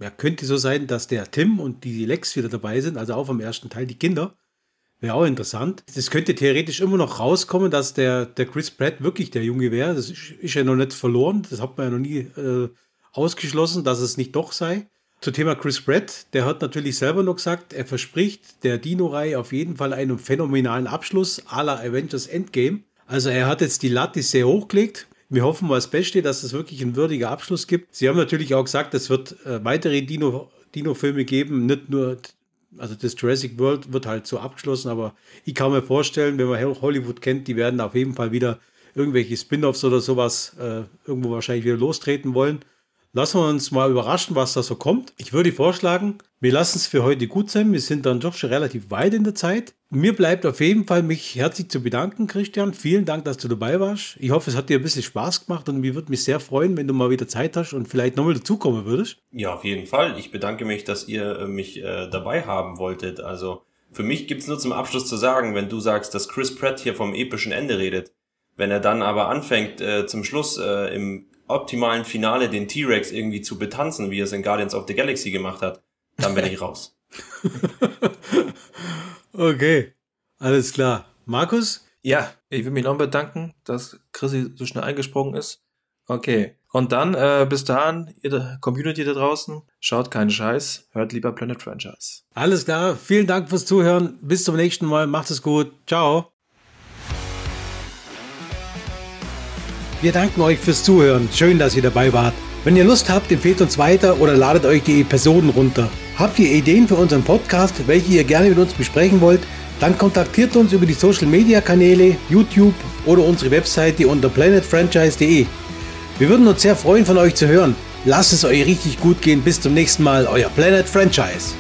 ja, könnte so sein, dass der Tim und die Lex wieder dabei sind, also auch vom ersten Teil, die Kinder. Wäre auch interessant. Es könnte theoretisch immer noch rauskommen, dass der, der Chris Pratt wirklich der Junge wäre. Das ist, ist ja noch nicht verloren. Das hat man ja noch nie äh, ausgeschlossen, dass es nicht doch sei. Zum Thema Chris Pratt, der hat natürlich selber noch gesagt, er verspricht der Dino-Reihe auf jeden Fall einen phänomenalen Abschluss la Avengers Endgame. Also er hat jetzt die Latte sehr hochgelegt. Wir hoffen mal das Beste, dass es wirklich ein würdiger Abschluss gibt. Sie haben natürlich auch gesagt, es wird äh, weitere Dino, Dino-Filme geben, nicht nur, also das Jurassic World wird halt so abgeschlossen, aber ich kann mir vorstellen, wenn man Hollywood kennt, die werden auf jeden Fall wieder irgendwelche Spin-offs oder sowas äh, irgendwo wahrscheinlich wieder lostreten wollen. Lassen wir uns mal überraschen, was da so kommt. Ich würde vorschlagen, wir lassen es für heute gut sein. Wir sind dann doch schon relativ weit in der Zeit. Mir bleibt auf jeden Fall, mich herzlich zu bedanken, Christian. Vielen Dank, dass du dabei warst. Ich hoffe, es hat dir ein bisschen Spaß gemacht und mir würde mich sehr freuen, wenn du mal wieder Zeit hast und vielleicht nochmal dazukommen würdest.
Ja, auf jeden Fall. Ich bedanke mich, dass ihr äh, mich äh, dabei haben wolltet. Also für mich gibt es nur zum Abschluss zu sagen, wenn du sagst, dass Chris Pratt hier vom epischen Ende redet, wenn er dann aber anfängt, äh, zum Schluss äh, im optimalen Finale den T-Rex irgendwie zu betanzen, wie er es in Guardians of the Galaxy gemacht hat, dann bin ich raus.
okay, alles klar. Markus?
Ja, ich will mich noch bedanken, dass Chrissy so schnell eingesprungen ist. Okay. Und dann, äh, bis dahin, ihr Community da draußen, schaut keinen Scheiß, hört lieber Planet Franchise.
Alles klar, vielen Dank fürs Zuhören. Bis zum nächsten Mal. Macht es gut. Ciao. Wir danken euch fürs Zuhören. Schön, dass ihr dabei wart. Wenn ihr Lust habt, empfehlt uns weiter oder ladet euch die Episoden runter. Habt ihr Ideen für unseren Podcast, welche ihr gerne mit uns besprechen wollt? Dann kontaktiert uns über die Social Media Kanäle, YouTube oder unsere Webseite unter planetfranchise.de. Wir würden uns sehr freuen, von euch zu hören. Lasst es euch richtig gut gehen. Bis zum nächsten Mal, euer Planet Franchise.